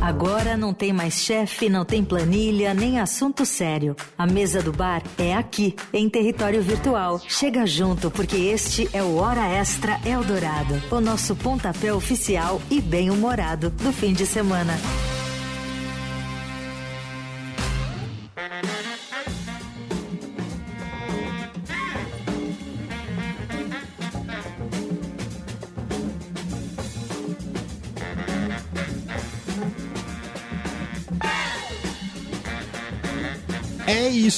Agora não tem mais chefe, não tem planilha, nem assunto sério. A mesa do bar é aqui, em território virtual. Chega junto, porque este é o Hora Extra Eldorado, o nosso pontapé oficial e bem-humorado do fim de semana.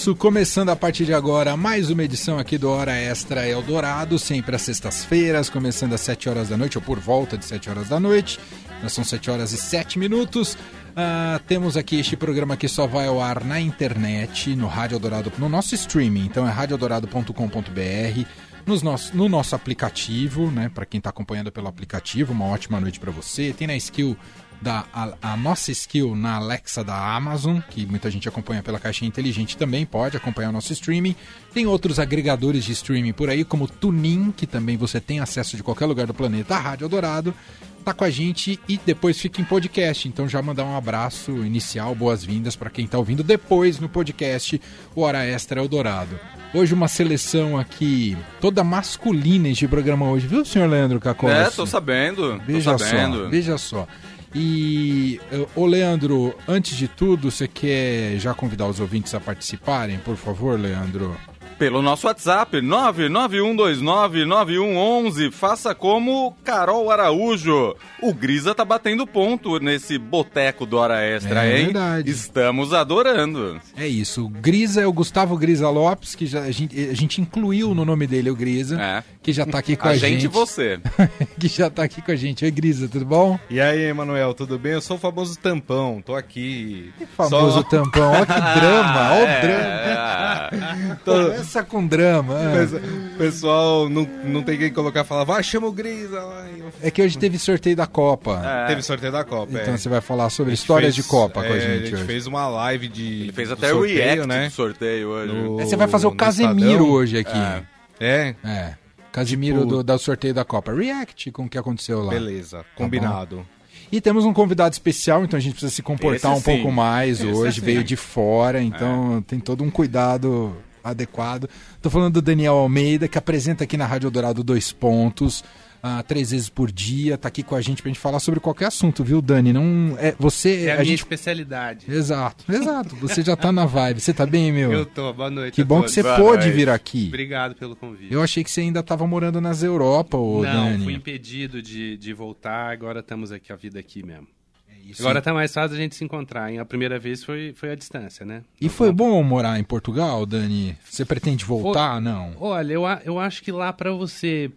Isso, começando a partir de agora mais uma edição aqui do Hora Extra Eldorado, sempre às sextas-feiras, começando às 7 horas da noite, ou por volta de 7 horas da noite. Nós são 7 horas e 7 minutos. Uh, temos aqui este programa que só vai ao ar na internet, no Rádio Eldorado, no nosso streaming, então é radioeldorado.com.br, nos nosso, no nosso aplicativo, né? Para quem está acompanhando pelo aplicativo, uma ótima noite para você. Tem na skill da a, a, nossa skill na Alexa da Amazon, que muita gente acompanha pela caixinha inteligente também, pode acompanhar o nosso streaming. Tem outros agregadores de streaming por aí, como Tunin, que também você tem acesso de qualquer lugar do planeta, a Rádio Dourado. Tá com a gente e depois fica em podcast. Então já mandar um abraço inicial, boas-vindas para quem tá ouvindo depois no podcast o Hora Extra Eldorado. Hoje uma seleção aqui toda masculina este programa hoje, viu, senhor Leandro Cacossi? É, tô sabendo. Veja tô sabendo. só, veja só. E, ô Leandro, antes de tudo, você quer já convidar os ouvintes a participarem, por favor, Leandro? Pelo nosso WhatsApp 991299111. Faça como Carol Araújo. O Grisa tá batendo ponto nesse boteco do Hora Extra, é hein? Verdade. Estamos adorando. É isso. O Grisa é o Gustavo Grisa Lopes, que já, a, gente, a gente incluiu no nome dele o Grisa, é. que já tá aqui com a, a, gente. gente. e você. que já tá aqui com a gente. Oi, Grisa, tudo bom? E aí, Emanuel, tudo bem? Eu sou o famoso tampão, tô aqui. Que famoso Só... tampão, olha que drama, olha é, o drama. É. Começa com drama. É. O pessoal não, não tem quem colocar e falar, vai, chama o Grisa lá. É que hoje teve sorteio da Copa. É. Teve sorteio da Copa, Então é. você vai falar sobre histórias fez, de Copa com a é, gente A gente hoje. fez uma live de. Ele fez até sorteio, react né? do sorteio hoje. No- É, você vai fazer o Casemiro Estadão. hoje aqui. É. É, É. Casimiro Tipo- do, do sorteio da Copa. React com o que aconteceu lá. beleza, combinado. E temos um convidado especial, então a gente precisa se comportar Esse um sim. pouco mais Esse hoje. sim. Veio de fora, então tem todo um cuidado adequado. Tô falando do Daniel Almeida, que apresenta aqui na Rádio Dourado Dois Pontos. ah, três vezes por dia, tá aqui com a gente pra gente falar sobre qualquer assunto, viu, Dani? Não é você, É a, a minha gente especialidade. Exato, exato. Você já tá na vibe. Você tá bem, meu? Eu tô, boa noite. Que a bom que todos. você Boa pôde noite. vir aqui. Obrigado pelo convite. Eu achei que você ainda tava morando nas Europa, ô Não, Dani. fui impedido de, de voltar, agora estamos aqui, a vida aqui mesmo. Isso. Agora tá mais fácil a gente se encontrar. hein? A primeira vez foi, foi a distância, né? E foi bom morar em Portugal, Dani? Você pretende voltar? Não. Olha, eu, eu acho que lá pra você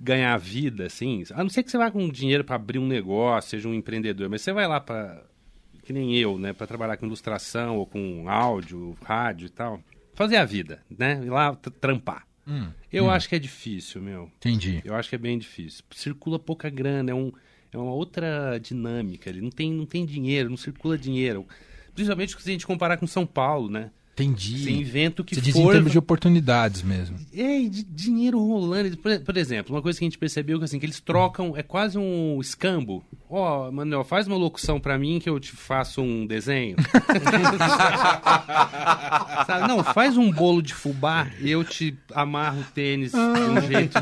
ganhar vida, assim, a não ser que você vá com dinheiro pra abrir um negócio, seja um empreendedor, mas você vai lá pra que nem eu, né, Pra trabalhar com ilustração ou com áudio, rádio e tal, fazer a vida, né? Ir lá trampar. Hum, Eu hum, acho que é difícil, meu. Entendi. Eu acho que é bem difícil. Circula pouca grana, é, um, é uma outra dinâmica. Ele não tem, não tem dinheiro, não circula dinheiro. Principalmente se a gente comparar com São Paulo, né? Entendi. Você inventa o que Você diz em for. termos de oportunidades mesmo. É, e de dinheiro rolando. Por, exemplo, uma coisa que a gente percebeu que assim, que eles trocam, é quase um escambo. Ó, Manuel, faz uma locução pra mim que eu te faço um desenho. Sabe? Não, faz um bolo de fubá e eu te amarro o tênis de um jeito.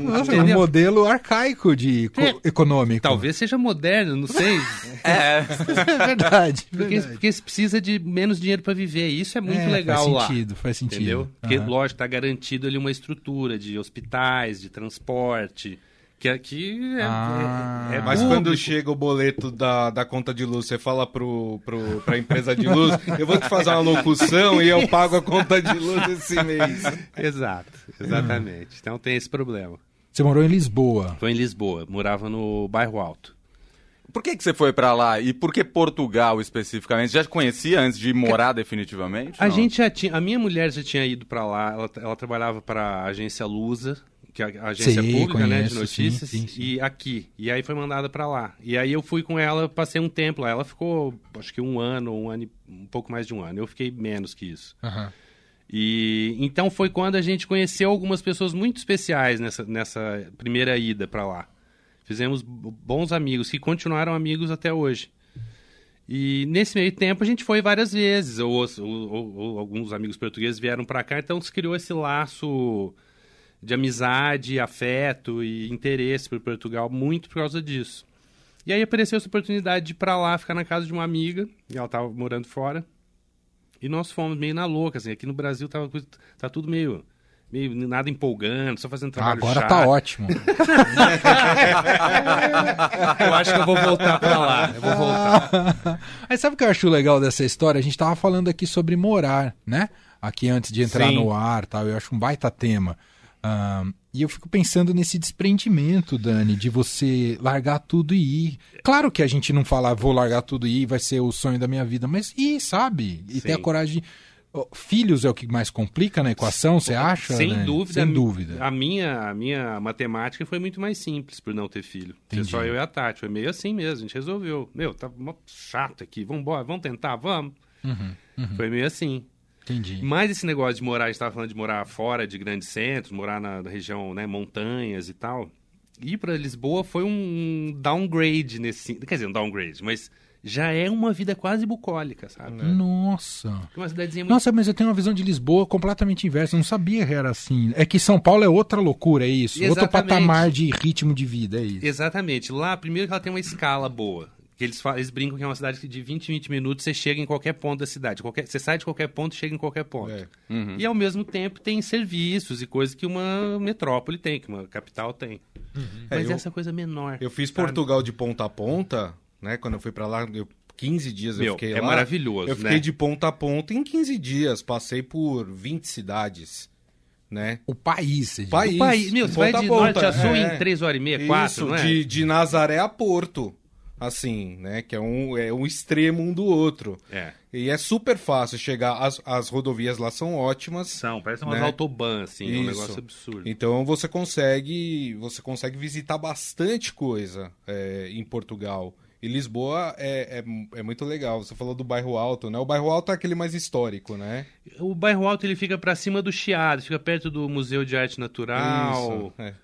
Nossa, é um modelo arcaico de É. econômico. Talvez seja moderno, não sei. É. É verdade. Porque, verdade. porque você precisa de menos dinheiro pra viver. E isso é muito É, legal faz lá. sentido, faz sentido. Entendeu? Porque, Aham. lógico, tá garantido ali uma estrutura de hospitais, de transporte. Que aqui é, Ah. é, é Mas público. quando chega o boleto da, da conta de luz, você fala pro, pro, pra empresa de luz, eu vou te fazer uma locução e eu pago a conta de luz esse mês. Exato, exatamente. Então tem esse problema. Você morou em Lisboa. Foi em Lisboa, morava no bairro Alto. Por que, que você foi pra lá? E por que Portugal especificamente? Já conhecia antes de morar definitivamente? A Não. gente já tinha, a minha mulher já tinha ido pra lá, ela, ela trabalhava para a agência Lusa, que é a agência Sei, pública, né, de conheço, notícias, sim, sim, sim. e aqui. E aí foi mandada pra lá. E aí eu fui com ela, passei um tempo lá. Ela ficou, acho que um ano, um ano, um pouco mais de um ano. Eu fiquei menos que isso. Aham. E então foi quando a gente conheceu algumas pessoas muito especiais nessa, nessa primeira ida pra lá. Fizemos bons amigos que continuaram amigos até hoje. E nesse meio tempo a gente foi várias vezes, ou, ou- ou- alguns amigos portugueses vieram para cá, então se criou esse laço de amizade, afeto e interesse por Portugal muito por causa disso. E aí apareceu essa oportunidade de ir pra lá, ficar na casa de uma amiga, e ela tava morando fora. E nós fomos meio na louca, assim, aqui no Brasil tava, tá tudo meio, meio nada empolgando, só fazendo trabalho Agora chato. tá ótimo. Eu acho que eu vou voltar pra lá, eu vou voltar. Aí sabe o que eu acho legal dessa história? A gente tava falando aqui sobre morar, né? Aqui antes de entrar Sim. no ar tal. Eu acho um baita tema. Ahn, e eu fico pensando nesse desprendimento, Dani, de você largar tudo e ir. Claro que a gente não fala, vou largar tudo e ir, vai ser o sonho da minha vida, mas ir, sabe? E ter a Sim. coragem de. Filhos é o que mais complica na equação, você acha? Sem Dani? dúvida. Sem a dúvida. A minha, a minha matemática foi muito mais simples por não ter filho. Entendi. só eu e a Tati. Foi meio assim mesmo. A gente resolveu. Meu, tá chato aqui. Vamos embora, vamos tentar, vamos. Uhum, Foi meio assim. Entendi. Mas esse negócio de morar, a gente estava falando de morar fora de grandes centros, morar na, na região, né, montanhas e tal. Ir para Lisboa foi um downgrade nesse. Quer dizer, um downgrade, mas já é uma vida quase bucólica, sabe? Nossa. Uma cidadezinha muito Nossa, mas eu tenho uma visão de Lisboa completamente inversa. Eu não sabia que era assim. É que São Paulo é outra loucura, é isso? Outro Exatamente. patamar de ritmo de vida, é isso? Exatamente. Lá, primeiro que ela tem uma escala boa. Que eles, fa- eles brincam que é uma cidade que de 20 em 20 minutos você chega em qualquer ponto da cidade. Qualquer, você sai de qualquer ponto e chega em qualquer ponto. É. E ao mesmo tempo tem serviços e coisas que uma metrópole tem, que uma capital tem. Mas É, eu- essa coisa menor. Eu fiz sabe? Portugal de ponta a ponta, né? Quando eu fui pra lá, eu, 15 dias eu Meu, fiquei é lá. maravilhoso, Eu fiquei né? de ponta a ponta em 15 dias. Passei por 20 cidades, né? O país, você diz. País. O país, meu, você vai de ponta, norte a sul é. em 3 horas e meia, 4, Isso, não é? de, de Nazaré a Porto, assim, né? Que é um, é um extremo um do outro. É. E é super fácil chegar. As, as rodovias lá são ótimas. São, parece umas Né? autobahn, assim, é um Isso. negócio absurdo. Então você consegue você consegue visitar bastante coisa é, em Portugal. E Lisboa é, é, é muito legal. Você falou do bairro Alto, né? O bairro Alto é aquele mais histórico, né? O bairro alto ele fica pra cima do Chiado, fica perto do Museu de Arte Natural. Isso, é.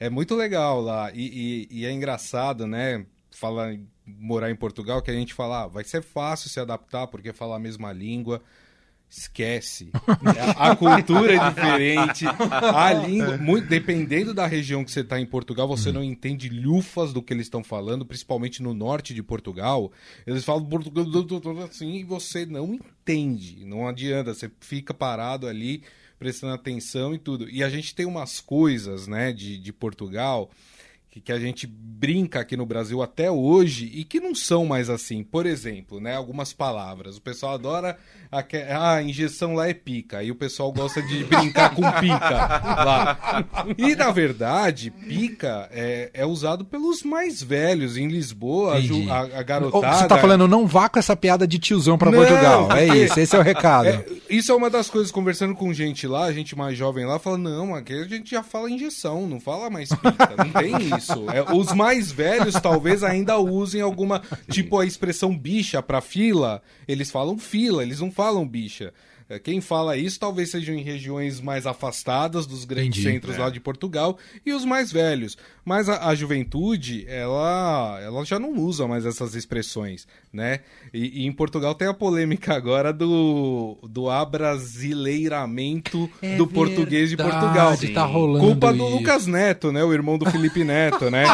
É muito legal lá. E, e- e é engraçado, né? Falar morar em Portugal, que a gente fala, ah, vai ser fácil se adaptar porque fala a mesma língua. Esquece. A cultura é diferente. A língua, muito, dependendo da região que você está em Portugal, você não entende lufas do que eles estão falando, principalmente no norte de Portugal. Eles falam português assim e você não entende. Não adianta, você fica parado ali prestando atenção e tudo. E a gente tem umas coisas, né, de, de Portugal que, que a gente brinca aqui no Brasil até hoje e que não são mais assim. Por exemplo, né, algumas palavras. O pessoal adora aque- ah, a injeção lá é pica. Aí o pessoal gosta de brincar com pica lá. E na verdade, pica é, é usado pelos mais velhos em Lisboa, a, a, a garotada. Você tá falando, não vá com essa piada de tiozão pra Não, Portugal. É porque- isso, esse é o recado. É, isso é uma das coisas, conversando com gente lá, gente mais jovem lá, fala, não, aqui a gente já fala injeção, não fala mais pica, não tem isso. É, os mais velhos talvez ainda usem alguma, tipo a expressão bicha pra fila, eles falam fila, eles não falam bicha. É, Quem fala isso talvez sejam em regiões mais afastadas dos grandes Entendi. centros lá de Portugal e os mais velhos. Mas a, a juventude, ela, ela já não usa mais essas expressões, né? E, e em Portugal tem a polêmica agora do, do abrasileiramento É do português de Portugal. tá rolando Culpa do isso. Lucas Neto, né? O irmão do Felipe Neto, né?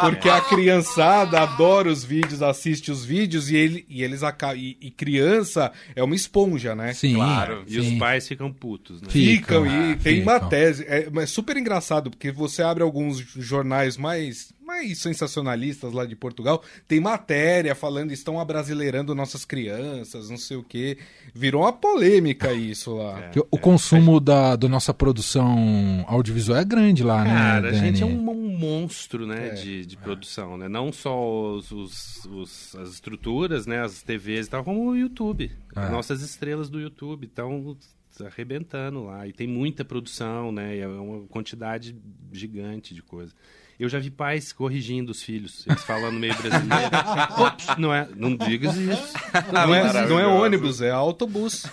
Porque a criançada adora os vídeos, assiste os vídeos e, ele, e eles acabam. E, e criança é uma esponja, né? Sim, Claro. E sim. os pais ficam putos, né? Ficam, Ficam, e ah, tem uma ficam. tese. É, é super engraçado, porque você abre alguns jornais mais, mais sensacionalistas lá de Portugal, tem matéria falando estão abrasileirando nossas crianças, não sei o quê. Virou uma polêmica isso lá. Que o consumo da, da nossa produção audiovisual é grande lá, né? Cara, a gente é um, um monstro, né, É. de, de produção, né? Não só os, os- os- as estruturas, né, as TVs e tal, como o YouTube. É. Nossas estrelas do YouTube estão arrebentando lá. E tem muita produção, né? E é uma quantidade gigante de coisa. Eu já vi pais corrigindo os filhos, eles falando meio brasileiro. Ops, não é, não digas isso. Não é, não é ônibus, é autobus.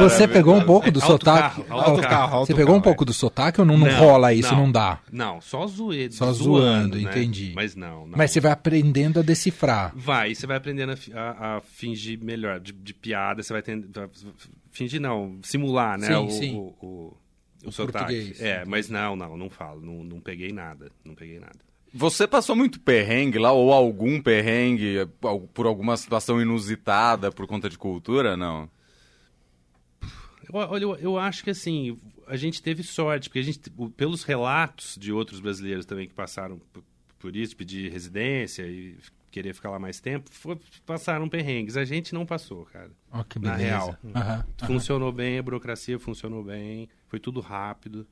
Você pegou um pouco do Alto sotaque. carro, alto carro, Você pegou um pouco do sotaque ou não, não, rola isso, não, dá? Não, só zoeiro. Só zoando, né? entendi. Mas não, não. Mas você vai aprendendo a decifrar. Vai, e você vai aprendendo a, a- a fingir melhor, de, de piada, você vai tendo. Fingir não, simular, né? Sim, o, sim. O, o, o O sotaque. português. É, mas não, não, não falo, não, não peguei nada, não peguei nada. Você passou muito perrengue lá, ou algum perrengue por alguma situação inusitada por conta de cultura, não? Olha, eu, eu acho que assim, a gente teve sorte, porque a gente, pelos relatos de outros brasileiros também que passaram por, por isso, pedir residência e querer ficar lá mais tempo, foi- passaram perrengues. A gente não passou, cara. Ó, que Na beleza. real. Aham. Funcionou bem, a burocracia funcionou bem, foi tudo rápido.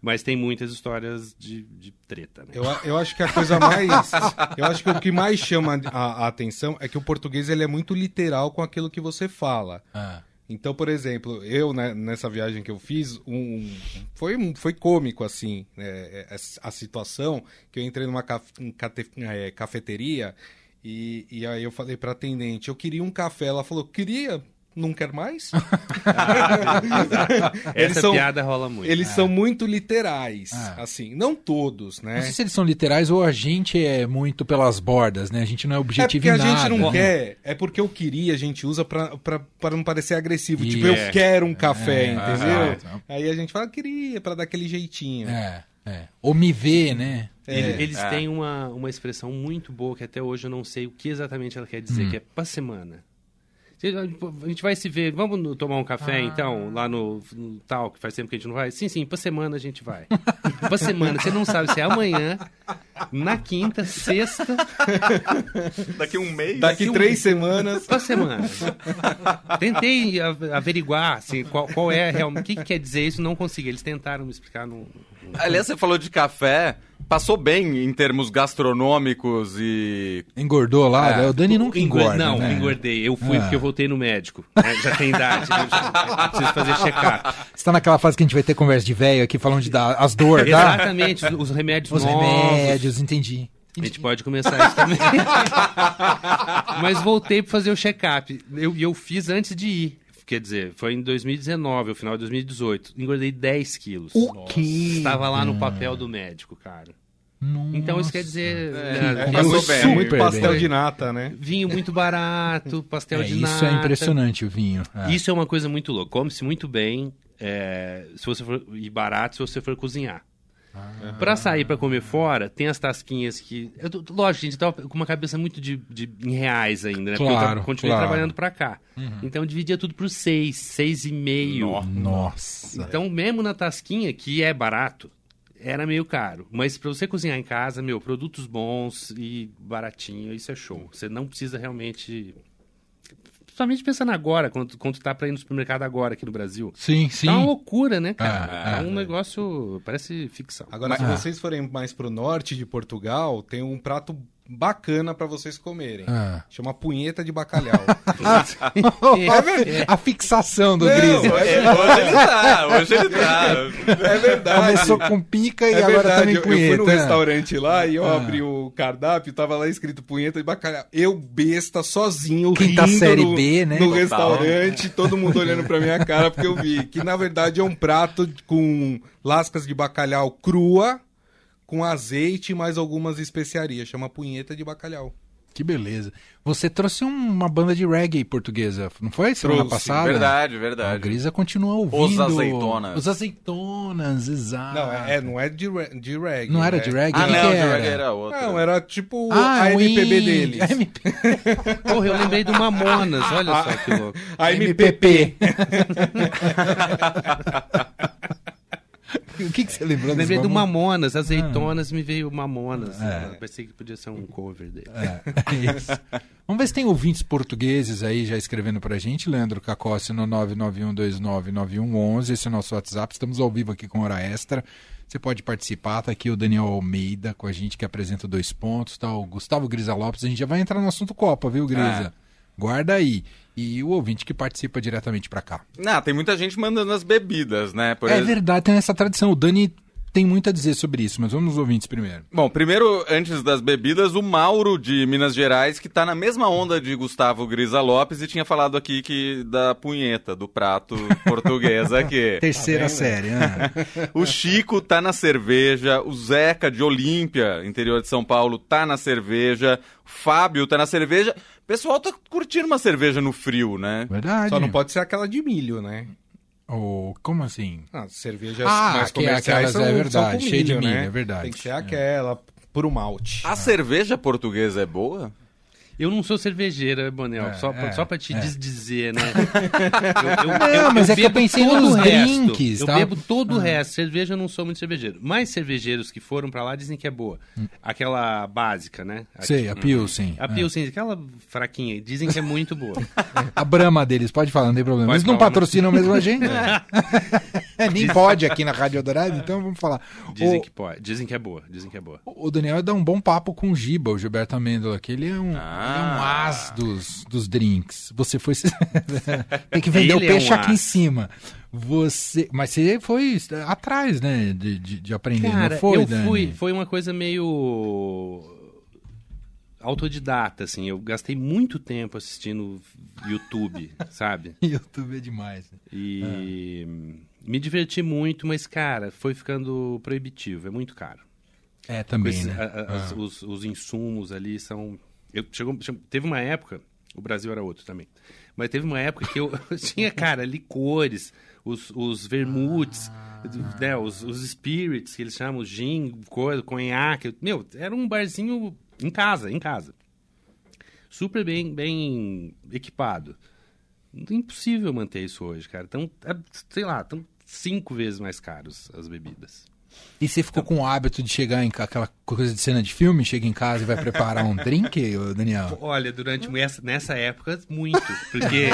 Mas tem muitas histórias de, de treta, né? Eu, eu acho que a coisa mais. Eu acho que o que mais chama a, a atenção é que o português ele é muito literal com aquilo que você fala. Ah. Então, por exemplo, eu né, nessa viagem que eu fiz, um, foi, foi cômico assim né, é, a situação que eu entrei numa é, cafeteria e, e aí eu falei pra atendente, eu queria um café. Ela falou, queria, não quer mais? Essa são- piada rola muito. Eles são muito literais, Ah. assim, não todos, né? Não sei se eles são literais ou a gente é muito pelas bordas, né? A gente não é É objetivo porque a em nada. gente não né? quer, é porque eu queria, a gente usa pra não parecer agressivo. Tipo, eu quero um café, É, entendeu? exato. Aí a gente fala, queria, pra dar aquele jeitinho. É, é. Ou me vê, né? Ele- Eles É. têm uma, uma expressão muito boa que até hoje eu não sei o que exatamente ela quer dizer, que é pra semana. Cê- A gente vai se ver, vamos tomar um café então, lá no, no tal, que faz tempo que a gente não vai? Sim, sim, pra semana a gente vai. pra semana, você não sabe se é amanhã, na quinta, sexta, Daqui um mês? Daqui um- três semanas. pra semana. Tentei averiguar assim, qual, qual é realmente, o que, que quer dizer isso, não consegui. Eles tentaram me explicar, não, não- Aliás, você falou de café, passou bem em termos gastronômicos e... Engordou lá? É. O Dani nunca Engor- engorda, Não, né? engordei. Eu fui Ah. porque eu voltei no médico. né? Já tem idade. Eu já- preciso fazer check-up. Você tá naquela fase que a gente vai ter conversa de velho aqui falando de dar as dores, tá? Exatamente, os, os remédios Os novos. remédios, entendi. A gente pode começar isso também. Mas voltei para fazer o check-up. E eu, e eu fiz antes de ir. Quer dizer, foi em 2019, o final de 2018. Engordei 10 quilos. O quê? Estava lá no papel do médico, cara. Nossa. Então isso quer dizer. É, é, passou eu-. É muito Super pastel bem. de nata, né? Vinho muito barato, pastel É, de nata. isso é impressionante, o vinho. É. Isso é uma coisa muito louca. Come-se muito bem, é, se você for, e barato se você for cozinhar. Ah. Pra sair pra comer fora, tem as tasquinhas que. Eu, tô- lógico, gente, tava com uma cabeça muito de, de- em reais ainda, né? Porque eu Claro, tra- continuei claro. trabalhando pra cá. Então eu dividia tudo por seis, seis e meio. Nossa. Então, mesmo na tasquinha, que é barato, era meio caro. Mas pra você cozinhar em casa, meu, produtos bons e baratinho, isso é show. Você não precisa realmente. Principalmente pensando agora, quando, quando tá pra ir no supermercado agora aqui no Brasil. Sim, sim. Tá uma loucura, né, cara? É, É, é. um negócio. Parece ficção. Agora, se Ah. vocês forem mais pro norte de Portugal, tem um prato bacana pra vocês comerem. Ah. Chama punheta de bacalhau. É, A fixação do Não, Gris. É, hoje ele tá, hoje ele tá. é verdade. Começou com pica e É agora verdade, também eu, eu fui punheta. num restaurante lá e eu Ah. abri o cardápio, tava lá escrito punheta de bacalhau. Eu, besta, sozinho, Quinta rindo série no, B, né? no Total. restaurante, todo mundo olhando pra minha cara, porque eu vi que, na verdade, é um prato com lascas de bacalhau crua, com azeite e mais algumas especiarias. Chama punheta de bacalhau. Que beleza. Você trouxe um- uma banda de reggae portuguesa, não foi? Semana Trouxe, passada? Verdade, A verdade. Grisa continua ouvindo. Os Azeitonas. Os azeitonas, exato. Não, é, é- não é de, re- de reggae. Não era é- de reggae? Ah, que não, que de era? reggae era outro. Não, era tipo Ah, a o MPB deles. A MP... Porra, eu lembrei do Mamonas, olha só que louco. A MPP. o que, que você lembrou lembrei do? Mamonas, azeitonas, me veio Mamonas. É. Pensei que podia ser um cover dele. É, isso. Vamos ver se tem ouvintes portugueses aí já escrevendo pra gente. Leandro Cacossi no 991299111. Esse é o nosso WhatsApp. Estamos ao vivo aqui com Hora Extra. Você pode participar. Tá aqui o Daniel Almeida com a gente que apresenta dois pontos. Tá o Gustavo Grisa Lopes. A gente já vai entrar no assunto Copa, viu, Grisa? Guarda aí. E o ouvinte que participa diretamente pra cá. Não, tem muita gente mandando as bebidas, né? Por é ex- verdade, tem essa tradição. O Dani tem muito a dizer sobre isso, mas vamos nos ouvintes primeiro. Bom, primeiro, antes das bebidas, o Mauro de Minas Gerais, que tá na mesma onda de Gustavo Grisa Lopes e tinha falado aqui que da punheta, do prato português aqui. Terceira série, né? O Chico tá na cerveja, o Zeca de Olímpia, interior de São Paulo, tá na cerveja, o Fábio tá na cerveja. O pessoal tá curtindo uma cerveja no frio, né? Verdade. Só não pode ser aquela de milho, né? Ou, como assim? Ah, cervejas Ah, mais que é comerciais são, é verdade, são com cheio de milho, milho, né? é verdade. Tem que ser É. aquela puro malte. A cerveja portuguesa é boa? Eu não sou cervejeira, Bonel, É, só, pra, é, só pra te é. desdizer, né? Eu, eu- Não, mas é que eu bebo pensei todo nos o resto. drinks, Eu tá? bebo todo o resto. Cerveja eu não sou muito cervejeiro. Mas cervejeiros que foram pra lá dizem que é boa. Aquela básica, né? Hum. Sei, a Pilsen. A Pilsen, aquela fraquinha, dizem que é muito boa. A Brahma deles, pode falar, não tem problema. Pode Eles não falar, patrocinam mesmo a gente. É, nem pode aqui na Rádio Dourado, então vamos falar. Dizem O- que pode, dizem que é boa, dizem que é boa. O Daniel dá um bom papo com o Giba, o Gilberto Amêndola, que ele é um, Ah. ele é um as dos, dos drinks. Você foi. Tem que vender Ele o é peixe um aqui em cima. Você. Mas você foi atrás, né? De, de, de aprender, Cara, não foi, eu Dani? fui, foi uma coisa meio autodidata, assim. Eu gastei muito tempo assistindo YouTube, sabe? YouTube é demais. né? E me diverti muito, mas, cara, foi ficando proibitivo, é muito caro. É, também, Esse- né? a- a- as- os, os insumos ali são. Eu, chegou, teve uma época, o Brasil era outro também, mas teve uma época que eu, tinha, cara, licores, os, os vermutes, né, os, os spirits, que eles chamam, gin, coisa, conhaque. Meu, era um barzinho em casa, em casa. Super bem, bem equipado. Impossível manter isso hoje, cara. Então, é, sei lá, estão cinco vezes mais caros as bebidas. E você ficou com o hábito de chegar em aquela coisa de cena de filme, chega em casa e vai preparar um drink, Daniel? Olha, durante essa, nessa época, muito. Porque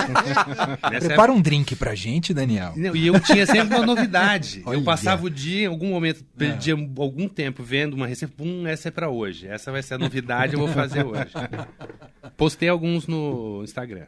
Prepara um drink pra gente, Daniel. época, Não, e eu tinha sempre uma novidade. Olha. Eu passava o dia, em algum momento, perdia algum tempo vendo uma receita. Pum, essa é pra hoje. Essa vai ser a novidade, eu vou fazer hoje. Postei alguns no Instagram.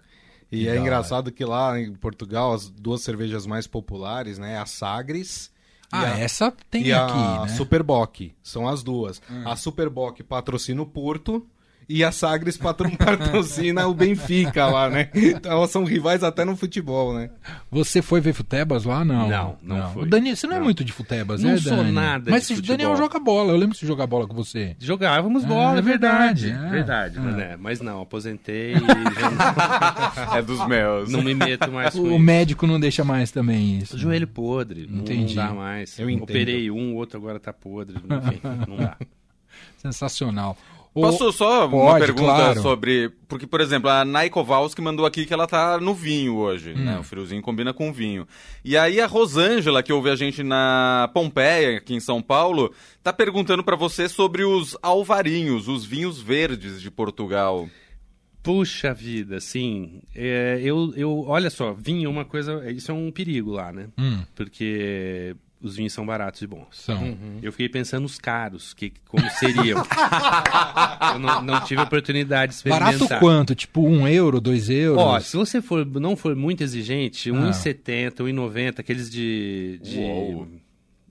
E é engraçado que lá em Portugal as duas cervejas mais populares, né, a Sagres Ah, a, essa tem e a aqui, né? Hum. Superboc, são as duas. A Superboc patrocina o Porto e a Sagres patro- patrocina o Benfica lá, né? Então elas são rivais até no futebol, né? Você foi ver futebas lá? Não. Não, não fui. O Daniel, você não, é Não. muito de futebas, Não né, sou Dani? nada Mas o Daniel joga bola. Eu lembro de jogar bola com você. Jogávamos Ah, bola, é é verdade. verdade, é. Verdade, Ah. mas, é, mas não, aposentei e já É dos meus. não, não me meto mais com O isso. médico não deixa mais também isso. Joelho podre, não- Entendi. não dá mais. Eu entendo. Operei um, o outro agora tá podre, enfim, não dá. Sensacional. O- Posso só uma Pode, pergunta claro. sobre. Porque, por exemplo, a Nai Kowalski mandou aqui que ela tá no vinho hoje, Hum. né? O friozinho combina com vinho. E aí a Rosângela, que ouve a gente na Pompeia, aqui em São Paulo, tá perguntando pra você sobre os alvarinhos, os vinhos verdes de Portugal. Puxa vida, sim. É, eu, eu, olha só, vinho é uma coisa. Isso é um perigo lá, né? Hum, Porque os vinhos são baratos e bons. são. Eu fiquei pensando nos caros, que, como seriam. eu não, não tive oportunidade de experimentar. Barato quanto? Tipo um euro, dois euros? Ó, se você for, não for muito exigente, Ah. 1,70, 1,90, aqueles de. de Uou.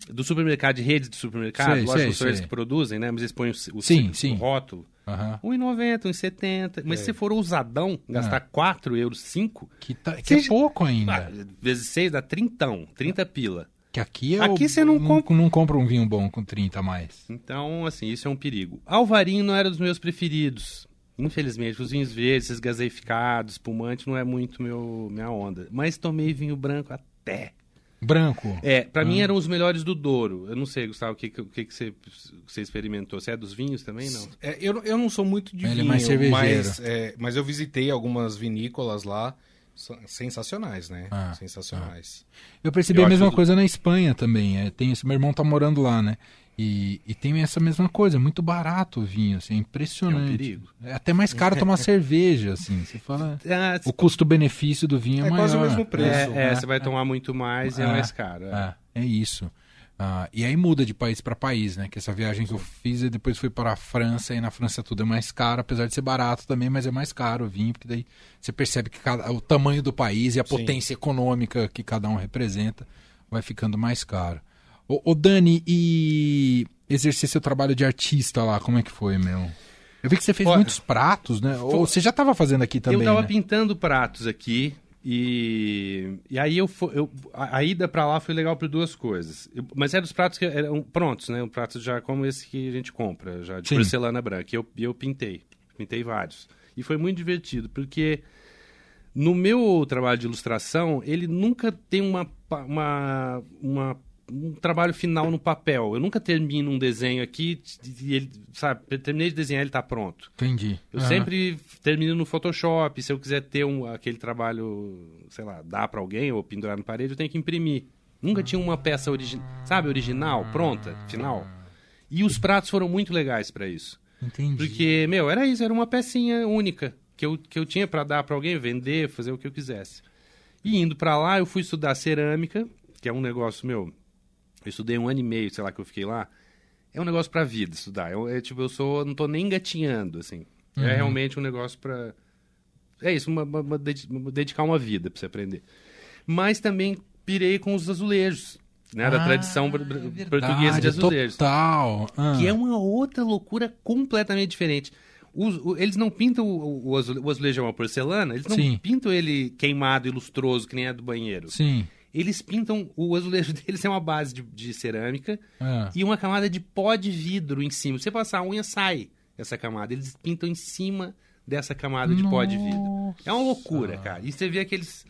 do supermercado, de rede de supermercado, Sei, lógico, sei, sei. que produzem, né? Mas eles põem o, o, Sim, o sim. rótulo. Aham. 1,90, 1,70. Mas se for ousadão, gastar 4 euros, 5, Que, tá- que é pouco ainda. ah, vezes 6 dá 30, 30 pila. Que aqui é Aqui o- você não compra- não compra um vinho bom com 30 a mais. Então, assim, isso é um perigo. Alvarinho não era dos meus preferidos. Infelizmente, os vinhos verdes, esses gaseificados, espumante, não é muito meu, minha onda. Mas tomei vinho branco até. Branco. É, pra Ah. mim eram os melhores do Douro. Eu não sei, Gustavo, o que, que, que, que você, você experimentou? Você é dos vinhos também? Não. É, eu, eu não sou muito de Ele é vinho, mais cervejeiro. mas, é, mas eu visitei algumas vinícolas lá, sensacionais, né? Ah, sensacionais. Eu percebi Eu a mesma coisa na Espanha também. É, tem esse, meu irmão tá morando lá, né? E, e tem essa mesma coisa, é muito barato o vinho, assim, é impressionante. É um perigo. É até mais caro tomar cerveja, assim. Você fala. Ah, O custo-benefício do vinho é, É maior. quase o mesmo preço. é, é, né? você vai tomar muito mais e é, É, mais caro. é. É, é isso. Ah, e aí muda de país para país, né? Que essa viagem que eu fiz e depois fui para a França e na França tudo é mais caro, apesar de ser barato também, mas é mais caro o vinho, porque daí você percebe que cada- o tamanho do país e a Sim. potência econômica que cada um representa vai ficando mais caro. Ô, ô, Dani, e exercer seu trabalho de artista lá, como é que foi, meu? Eu vi que você fez Olha, muitos pratos, né? Ou você já estava fazendo aqui também, eu tava né? pintando pratos aqui e, e aí eu, eu a, ida pra lá foi legal por duas coisas. Eu- mas eram os pratos que eram prontos, né? Um prato já como esse que a gente compra, já de Sim. porcelana branca. E eu, eu pintei, pintei vários. E foi muito divertido, porque no meu trabalho de ilustração, ele nunca tem uma, uma, uma- um trabalho final no papel. Eu nunca termino um desenho aqui e ele, sabe, terminei de desenhar, ele tá pronto. Entendi. Eu Aham. sempre termino no Photoshop. Se eu quiser ter um, aquele trabalho, sei lá, dar pra alguém ou pendurar na parede, eu tenho que imprimir. Nunca tinha uma peça original, sabe, original, pronta, final. E os pratos foram muito legais pra isso. Entendi. Porque, meu, era isso, era uma pecinha única que eu, que eu tinha pra dar pra alguém, vender, fazer o que eu quisesse. E indo pra lá, eu fui estudar cerâmica, que é um negócio, meu, eu estudei um ano e meio, sei lá, que eu fiquei lá. É um negócio pra vida estudar. Eu, é, tipo, eu sou, não tô nem engatinhando, assim. É realmente um negócio pra... É isso, uma, uma- uma dedi- uma- dedicar uma vida pra você aprender. Mas também pirei com os azulejos, né? da Ah, tradição br- br- verdade, portuguesa de azulejos. Total. Ah. Que é uma outra loucura completamente diferente. Os- o- eles não pintam o, o, azule- o azulejo é uma porcelana, eles não Sim. pintam ele queimado e lustroso, que nem é do banheiro. Sim. Eles pintam, o azulejo deles é uma base de, de cerâmica Ah. e uma camada de pó de vidro em cima. Se você passar a unha, sai essa camada. Eles pintam em cima dessa camada de pó de vidro. É uma loucura, cara. E você vê aqueles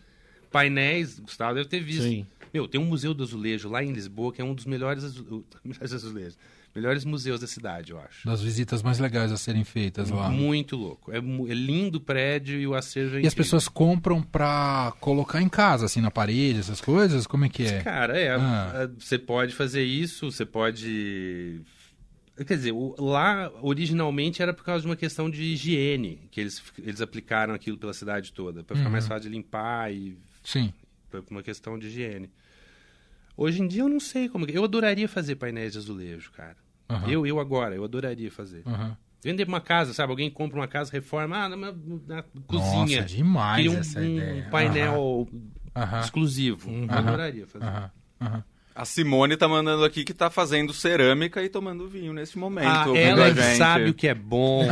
painéis, Gustavo deve ter visto. Sim. Meu, tem um museu do azulejo lá em Lisboa, que é um dos melhores azulejos. Melhores museus da cidade, eu acho. Das visitas mais legais a serem feitas lá. Muito louco. É, é lindo o prédio e o acervo é E as incrível. pessoas compram pra colocar em casa, assim, na parede, essas coisas? Como é que é? Cara, é. Ah. Você pode fazer isso, você pode. Quer dizer, lá originalmente era por causa de uma questão de higiene, que eles, eles aplicaram aquilo pela cidade toda, para ficar mais Uhum. fácil de limpar e Sim. por uma questão de higiene. Hoje em dia eu não sei como. Eu adoraria fazer painéis de azulejo, cara. Aham. Eu, eu agora, eu adoraria fazer. Aham. Vender uma casa, sabe? Alguém compra uma casa, reforma, ah, na, na- na cozinha. Nossa, demais um, essa um ideia. painel Aham. exclusivo. Eu adoraria fazer. A Simone tá mandando aqui que tá fazendo cerâmica e tomando vinho nesse momento. Ah, ela a gente. sabe o que é bom.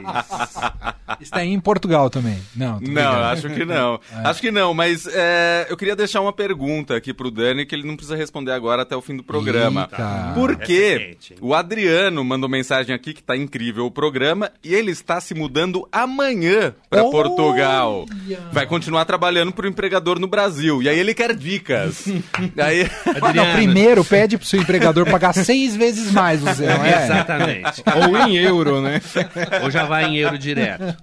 rapaz. Está em Portugal também. Não, Não, acho que não. Acho que não, mas é, eu queria deixar uma pergunta aqui pro Dani que ele não precisa responder agora até o fim do programa. Eita. Por Essa é? O Adriano mandou mensagem aqui que tá incrível o programa e ele está se mudando amanhã para Olha! Portugal. Vai continuar trabalhando pro empregador no Brasil. E aí ele quer dicas. aí Não, Adriano, primeiro pede pro seu empregador pagar seis vezes mais você, não é? Exatamente. Ou em euro, né? Ou já vai em euro direto.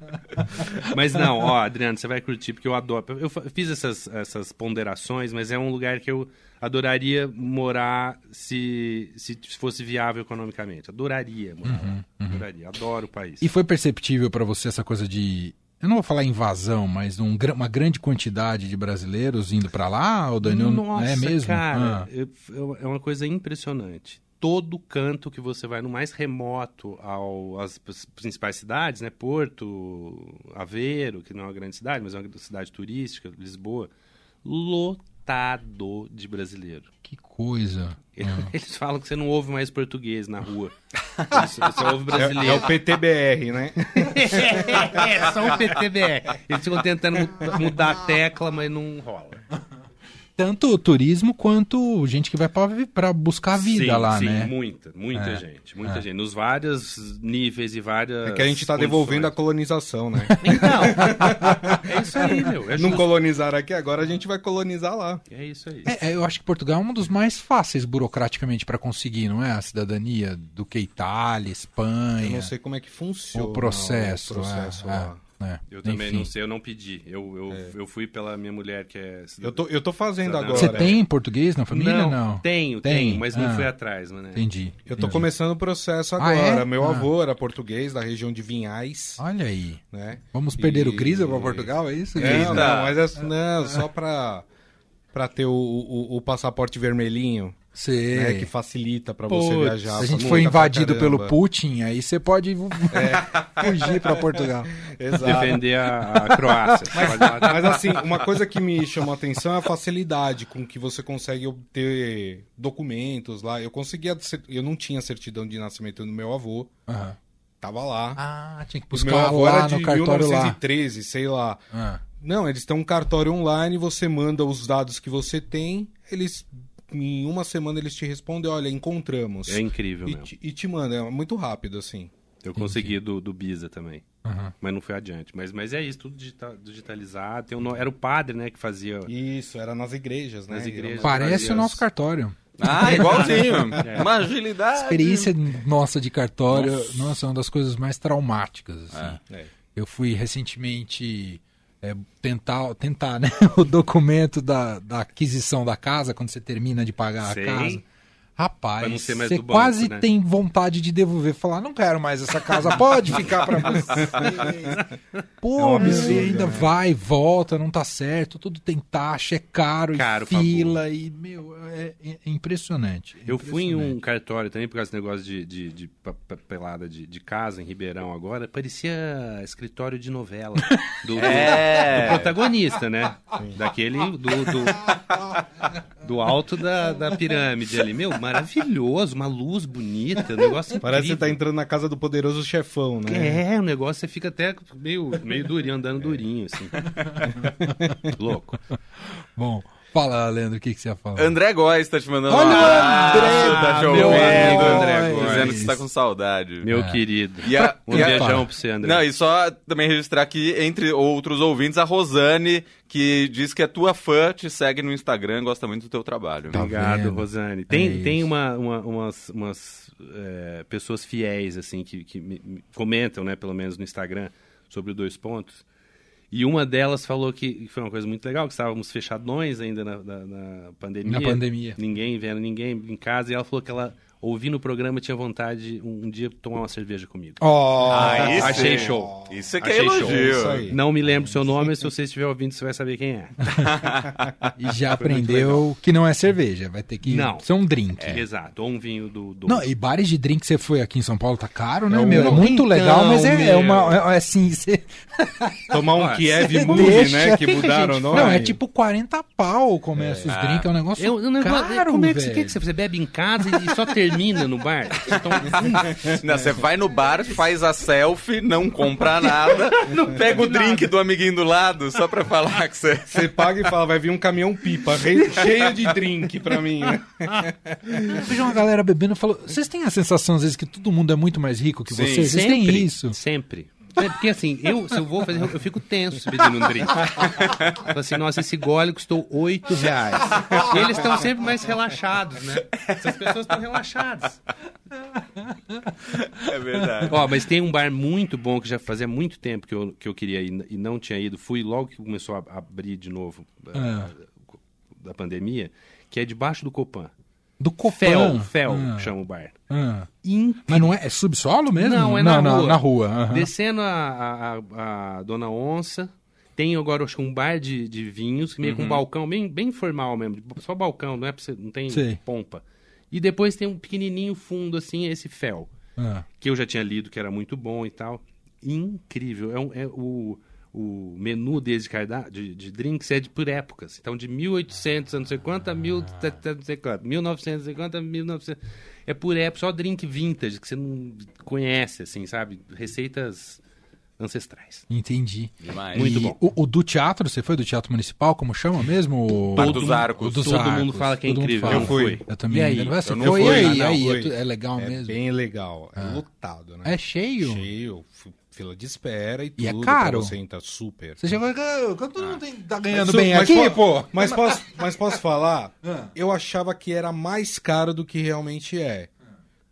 Mas não, ó, Adriano, você vai curtir, porque eu adoro. Eu fiz essas, essas ponderações, mas é um lugar que eu adoraria morar se, se fosse viável economicamente. Adoraria morar lá. Adoraria. Adoro o país. E foi perceptível pra você essa coisa de. Eu não vou falar invasão, mas um uma grande quantidade de brasileiros indo pra lá, o Daniel? Nossa, é mesmo? cara, Ah. eu- eu- é uma coisa impressionante. Todo canto que você vai, no mais remoto ao, às principais cidades, né? Porto, Aveiro, que não é uma grande cidade, mas é uma cidade turística, Lisboa, lotado de brasileiro. Que coisa. Eles falam que você não ouve mais português na rua. Você você ouve É, brasileiro. é o PTBR, né? é, só o PTBR. Eles ficam tentando mu- mudar a tecla, mas não rola. Tanto turismo quanto gente que vai pra buscar vida sim, lá, sim, né? muita, muita É, gente, muita é. gente, nos vários níveis e várias É que a gente tá condições. devolvendo a colonização, né? Então, é isso aí, meu, é Não justo. colonizaram aqui, agora a gente vai colonizar lá. É isso aí. É, eu acho que Portugal é um dos mais fáceis burocraticamente pra conseguir, não é? A cidadania do que Itália, Espanha. Eu não sei como é que funciona o processo. o processo é, lá. É, é. Eu também Enfim. não sei, eu não pedi. Eu, eu, eu fui pela minha mulher, que é... Eu tô, eu tô fazendo Não, agora. Você tem português na família? não, Não. Tenho, Tem? tenho, mas não Ah. fui atrás, mano. Entendi. Eu tô entendi. começando o processo Ah, agora. é? Meu Ah. avô era português, da região de Vinhais, Olha aí. né? Vamos perder E- o Cris pra Portugal, é isso? Não, não, mas é, não, só pra, pra ter o, o, o passaporte vermelhinho. Sei. né, que facilita pra Putz, você viajar. Se a gente for invadido pelo Putin, aí você pode fugir pra Portugal. Exato. Defender a, a Croácia. Lá- Mas assim, uma coisa que me chamou a atenção é a facilidade com que você consegue obter documentos lá. Eu conseguia, eu não tinha certidão de nascimento do meu avô, Aham. tava lá. Ah, tinha que o meu buscar avô lá era de no cartório lá. 1913, sei lá. Ah. Não, eles têm um cartório online, você manda os dados que você tem, eles em uma semana eles te respondem, olha, encontramos. É incrível e, mesmo. te, e te manda, é muito rápido assim. Eu consegui do, do Bisa também. Aham. Mas não foi adiante. Mas, mas é isso, tudo digita- digitalizado. Tem um Era o padre, né, que fazia. Isso, era nas igrejas, né? Nas igrejas. Parece o nosso cartório. Ah, igualzinho. É. Uma agilidade. experiência nossa de cartório, nossa, é uma das coisas mais traumáticas. assim. É. Eu fui recentemente é, tentar, tentar né, o documento da, da aquisição da casa, quando você termina de pagar Sei. a casa. Rapaz, Pra não ser mais você do banco, quase né? tem vontade de devolver, falar, não quero mais essa casa, pode ficar pra você. Pô, É um absurdo, ainda né? vai, volta, não tá certo, tudo tem taxa, é caro, Caro, e fila, e, meu, é, é impressionante. Eu fui em um Impressionante. cartório também, por causa desse negócio de, de, de pa- pa- pelada de, de casa em Ribeirão agora. Parecia escritório de novela. Do, do- É. do protagonista, né? Daquele. Do, do, do alto da, da pirâmide ali. Meu, maravilhoso, uma luz bonita, um negócio Parece que você tá entrando na casa do poderoso chefão, né? É, o negócio você fica até meio, meio durinho, andando durinho, assim. Louco. Bom, fala, Leandro, o que, que você ia falar? André Góes tá te mandando Olha um o abraço, André, tá te meu ouvindo, amigo André Góes. Dizendo que você tá com saudade. Meu É. querido. E a- Um e a- beijão pra você, André. Não, e só também registrar aqui, entre outros ouvintes, a Rosane, que diz que é tua fã, te segue no Instagram, gosta muito do teu trabalho. Tá Obrigado, vendo? Rosane. É Tem, isso. tem uma, uma- umas, umas é, pessoas fiéis, assim, que, que me- me comentam, né, pelo menos no Instagram, sobre o Dois Pontos. E uma delas falou que foi uma coisa muito legal, que estávamos fechadões ainda na, na- na pandemia. Na pandemia. Ninguém vendo ninguém em casa. E ela falou que ela, ouvindo o programa, tinha vontade um, um dia tomar uma cerveja comigo. Ó, Aí achei sim. show. Isso é que é Achei show. elogio. Isso aí. Não me lembro o seu nome, mas se você estiver ouvindo, você vai saber quem é. e já aprendeu que não é cerveja, vai ter que Não. ser um drink. Exato. Ou um vinho do... do... Não, e bares de drink que você foi aqui em São Paulo tá caro, né, É um- meu? É muito Então, legal, mas é, é uma. É, assim, você, Tomar um Kiev deixa- né? Que mudaram o nome. Não, é tipo 40 pau começa os drinks, é um negócio Eu, eu caro, como é que, que, você bebe em casa e só termina no bar? Você toma- Não, você vai no bar, faz a selfie, não compra nada, pega o drink do amiguinho do lado, só pra falar que você... Você paga e fala, vai vir um caminhão pipa cheio de drink pra mim. Eu vejo uma galera bebendo e falo, vocês têm a sensação às vezes que todo mundo é muito mais rico que Sim. vocês? Vocês têm Sempre, isso? Sempre. É, Porque assim, eu, se eu vou fazer, eu fico tenso pedindo um drink. Falo assim, nossa, esse gole custou 8 reais. E eles estão sempre mais relaxados, né? Essas pessoas estão relaxadas. É verdade. Ó, mas tem um bar muito bom que já fazia muito tempo que eu, que eu queria ir e não tinha ido. Fui logo que começou a abrir de novo Ah. eh, da pandemia, que é debaixo do Copan. Do Copan. Fel, Fel, Ah, chama o bar. ah. Incrível. Mas não é, é subsolo mesmo? Não, é na não, rua. Na, rua. aham. Descendo a, a, a- Dona Onça, tem agora acho um bar de, de vinhos, meio com um balcão, bem, bem formal mesmo, só balcão, não é você, não tem Sei. pompa. E depois tem um pequenininho fundo assim, esse Fel, Ah. que eu já tinha lido que era muito bom e tal. Incrível, é, um- é o, o menu deles de, cardápio, de, de drinks é de por épocas. Então de 1800 a não sei quanto a 1700 não sei quanto, 1950 a 1900. É por época, só drink vintage que você não conhece assim, sabe? Receitas ancestrais. Entendi. Demais. Muito E bom. O, o do teatro, você foi do Teatro Municipal, como chama mesmo? O... Todo dos mundo- Arcos. o dos Todo Arcos. mundo fala que é incrível. fala. Eu fui. Eu também. E aí? não. Eu não Foi fui. aí, Ah, não, aí, é é, legal É mesmo. bem legal. É lotado, né? É cheio? Cheio. Fila de espera e tudo. E é caro? Você entra super. Você chegou aqui, todo mundo tem- tá ganhando Mas, bem mas aqui, pô. Mas posso, mas posso falar? Ah. Eu achava que era mais caro do que realmente é.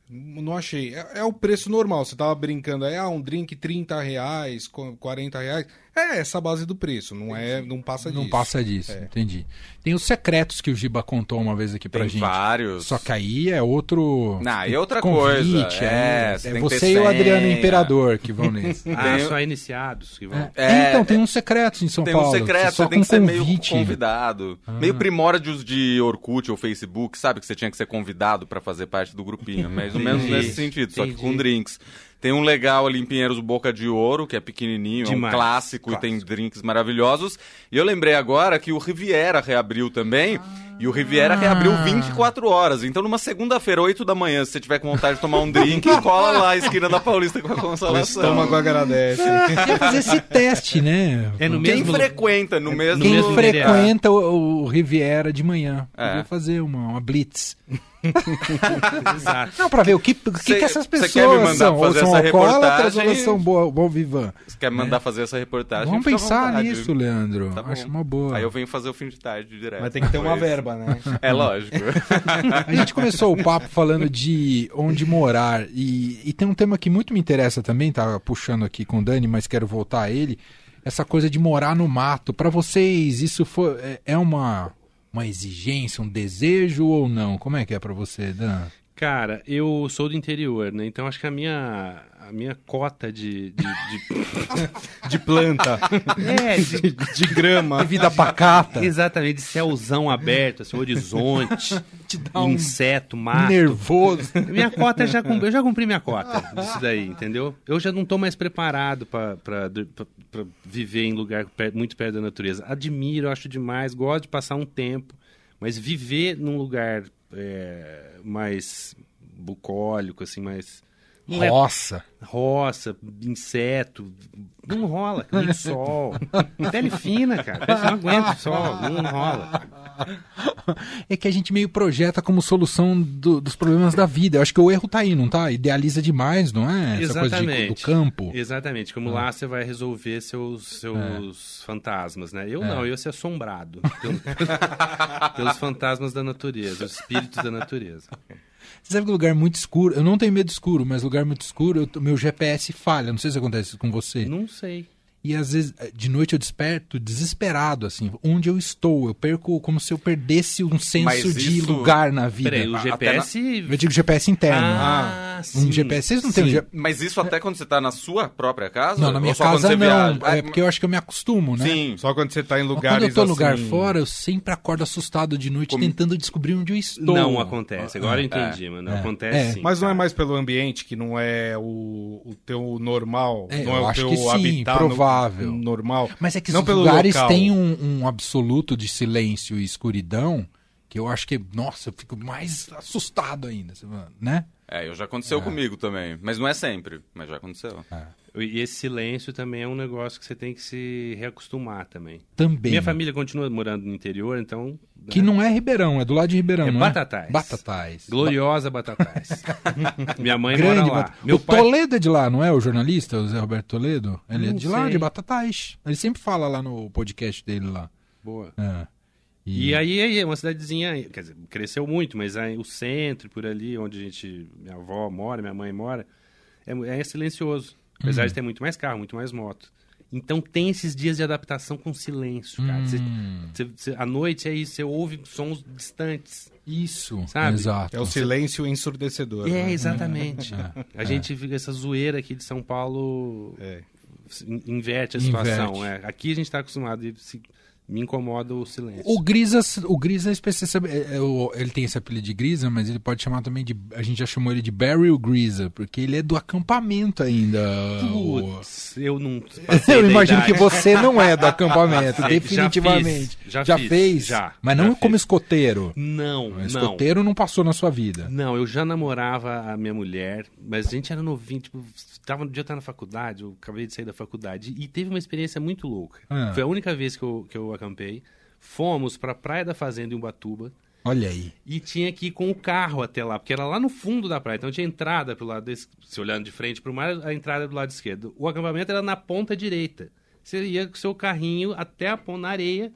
Não achei. É, é o preço normal. Você tava brincando aí, ah, um drink 30 reais, co- 40 reais. É essa a base do preço, não é, não passa disso. Não passa disso, É. entendi. Tem os secretos que o Giba contou uma vez aqui pra Tem gente. vários. Só que aí é outro. Não, aí é outra convite, coisa. É, você é tem que você e o Adriano. Imperador que vão nesse. Ah, Tem- só iniciados que vão. É, então, tem uns secretos em São Tem Paulo. um secreto, só você tem que ser meio convite. Ah. convidado. Meio primórdios de Orkut ou Facebook, sabe? Que você tinha que ser convidado pra fazer parte do grupinho. Mais ou menos Entendi. nesse sentido, só que Entendi. com drinks. Tem um legal ali em Pinheiros, o Boca de Ouro, que é pequenininho, é um Demais. clássico, e tem drinks maravilhosos. E eu lembrei agora que o Riviera reabriu também. E o Riviera reabriu 24 horas. Então, numa segunda-feira, 8 da manhã, se você tiver com vontade de tomar um drink, cola lá a esquina da Paulista com a O consolação. estômago agradece. Quer fazer esse teste, né? É no Quem mesmo frequenta no mesmo... Quem mesmo frequenta o, o Riviera de manhã. É. Podia fazer uma, uma blitz. Exato. Não, pra ver o que, o que, Cê- que essas pessoas quer me mandar são. Ou fazer são essa alcoólatras ou são boa, bom vivan. Você quer mandar fazer essa reportagem? Vamos pensar vontade. nisso, Leandro. Tá bom. Acho uma boa. Aí eu venho fazer o fim de tarde direto. Mas tem que ter uma verba, né? É lógico. A gente começou o papo falando de onde morar e, e tem um tema que muito me interessa também, tá puxando aqui com o Dani, mas quero voltar a ele. Essa coisa de morar no mato. Pra vocês, isso foi, é, é uma, uma exigência, um desejo ou não? Como é que é pra você, Dan? Cara, eu sou do interior, né? Então acho que a minha, a minha cota de. de, De planta, de... é, de- de, de grama. Vida pacata, exatamente, de céuzão aberto, assim, horizonte, um inseto, mato. nervoso. Minha cota já cumpri, eu já cumpri minha cota disso daí, entendeu? Eu já não tô mais preparado pra viver em lugar muito perto da natureza. Admiro, acho demais, gosto de passar um tempo, mas viver num lugar é, mais bucólico, assim, mais não é Nossa. roça, inseto, não rola, muito sol, pele fina, cara, eu não aguento sol, não rola. É que a gente meio projeta como solução do- dos problemas da vida. Eu acho que o erro tá aí, não tá? Idealiza demais, não é? Essa coisa de- do Exatamente. campo. Exatamente, como lá você vai resolver seus, seus fantasmas, né? Eu não, eu ia ser assombrado pelo- pelos fantasmas da natureza, os espíritos da natureza. Você sabe que lugar muito escuro, eu não tenho medo escuro, mas lugar muito escuro, eu- meu GPS falha. Não sei se acontece com você. Não sei. E às vezes, eh, de noite eu desperto desesperado, assim, onde eu estou. Eu perco como se eu perdesse um senso Mas de isso- lugar na vida. Peraí, o Até GPS... Eu digo GPS interno. Ah, um sim. GPS. Vocês não têm um mas isso até quando você tá na sua própria casa? Não, na minha casa não. viaja? É Ah, porque eu acho que eu me acostumo, né? Sim. Só quando você tá em Mas lugares quando eu tô em lugar assim- fora, eu sempre acordo assustado de noite, Como- tentando descobrir onde eu estou. Não acontece. Agora eu entendi, mano. É. Acontece É. sim. Mas não é mais pelo ambiente, que não é o, o teu normal, É, não eu é o acho teu que sim, habitat no- provável. normal. Mas é que Não os lugares local. têm um, um absoluto de silêncio e escuridão que eu acho que, nossa, eu fico mais assustado ainda, né? É, eu já aconteceu comigo também. Mas não é sempre, mas já aconteceu. E esse silêncio também é um negócio que você tem que se reacostumar também. Também. Minha família continua morando no interior, então... Que né? não é Ribeirão, é do lado de Ribeirão, É não Batatais. é? Batatais. Gloriosa Batatais. Minha mãe Grande mora lá. Bat- Meu o pai... Toledo é de lá, não é? O jornalista, o Zé Roberto Toledo? Ele é Não de lá, sei. de Batatais. Ele sempre fala lá no podcast dele lá. Boa. É. E aí, aí é uma cidadezinha, quer dizer, cresceu muito, mas aí, o centro, por ali, onde a gente, minha avó mora, minha mãe mora, é, é silencioso. Apesar Uhum. de ter muito mais carro, muito mais moto. Então tem esses dias de adaptação com silêncio, cara. Você- Hum, à noite é isso, você ouve sons distantes. isso, Sabe? exato. É o silêncio ensurdecedor. É, né? exatamente. A gente fica essa zoeira aqui de São Paulo É. in- inverte a Inverte. situação. é. Aqui a gente está acostumado e se- me incomoda o silêncio. O Grisa, o Grisa é é, é, o- ele tem esse apelido de Grisa, mas ele pode chamar também de. A gente já chamou ele de Barrel Grisa, porque ele é do acampamento ainda. o- Putz, eu não. Eu imagino idade. que você não é do acampamento, Já definitivamente. fiz, já fiz, fez? já, Mas já não como fiz. escoteiro. Não, O não. escoteiro não passou na sua vida. Não, eu já namorava a minha mulher, mas a gente era novinho, tipo, tava, dia estar na faculdade, eu acabei de sair da faculdade, e teve uma experiência muito louca. Ah. Foi a única vez que eu, que eu acampei. Fomos pra Praia da Fazenda em Ubatuba Olha aí. e tinha que ir com o carro até lá, porque era lá no fundo da praia. Então tinha entrada pro lado, desse, se olhando de frente pro mar, a entrada do lado esquerdo. O acampamento era na ponta direita. Você ia com o seu carrinho até a ponta na areia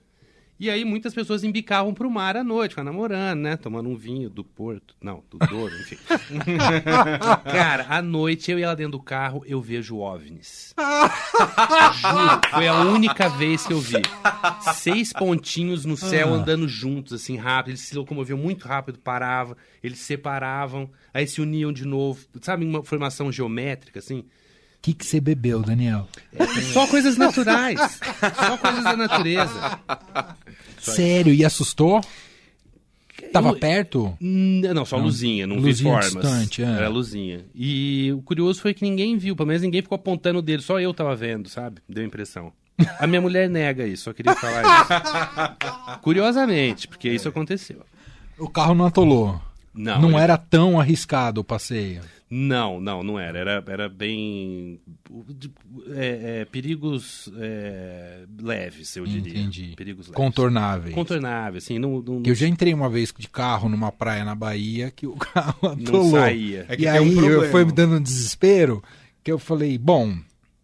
E aí muitas pessoas embicavam pro mar à noite, ficavam namorando, né? Tomando um vinho do Porto. Não, do Douro, enfim. Cara, à noite eu ia lá dentro do carro, eu vejo OVNIs. Juro, foi a única vez que eu vi. Seis pontinhos no céu andando juntos, assim, rápido. Eles se locomoviam muito rápido, paravam, eles se separavam, aí se uniam de novo. Sabe, uma formação geométrica, assim? O que, que você bebeu, Daniel? Só coisas naturais. Só coisas da natureza. Sério, e assustou? Tava Eu- perto? Não, só Não. luzinha, não Luzinha vi formas. distante, é. Era luzinha. E o curioso foi que ninguém viu, pelo menos ninguém ficou apontando o dedo, só eu tava vendo, sabe? Deu impressão. A minha mulher nega isso, só queria falar isso. Curiosamente, porque isso aconteceu. O carro não atolou. Não, Não ele- era tão arriscado o passeio. Não, não, não era. Era, era bem. é, é, perigos é, leves, eu diria. Entendi. Perigos leves. Contornáveis. Contornável, assim. Não, não, eu já entrei uma vez de carro numa praia na Bahia que o carro não atolou. saía. É que e tem um aí eu foi me dando um desespero que eu falei, bom,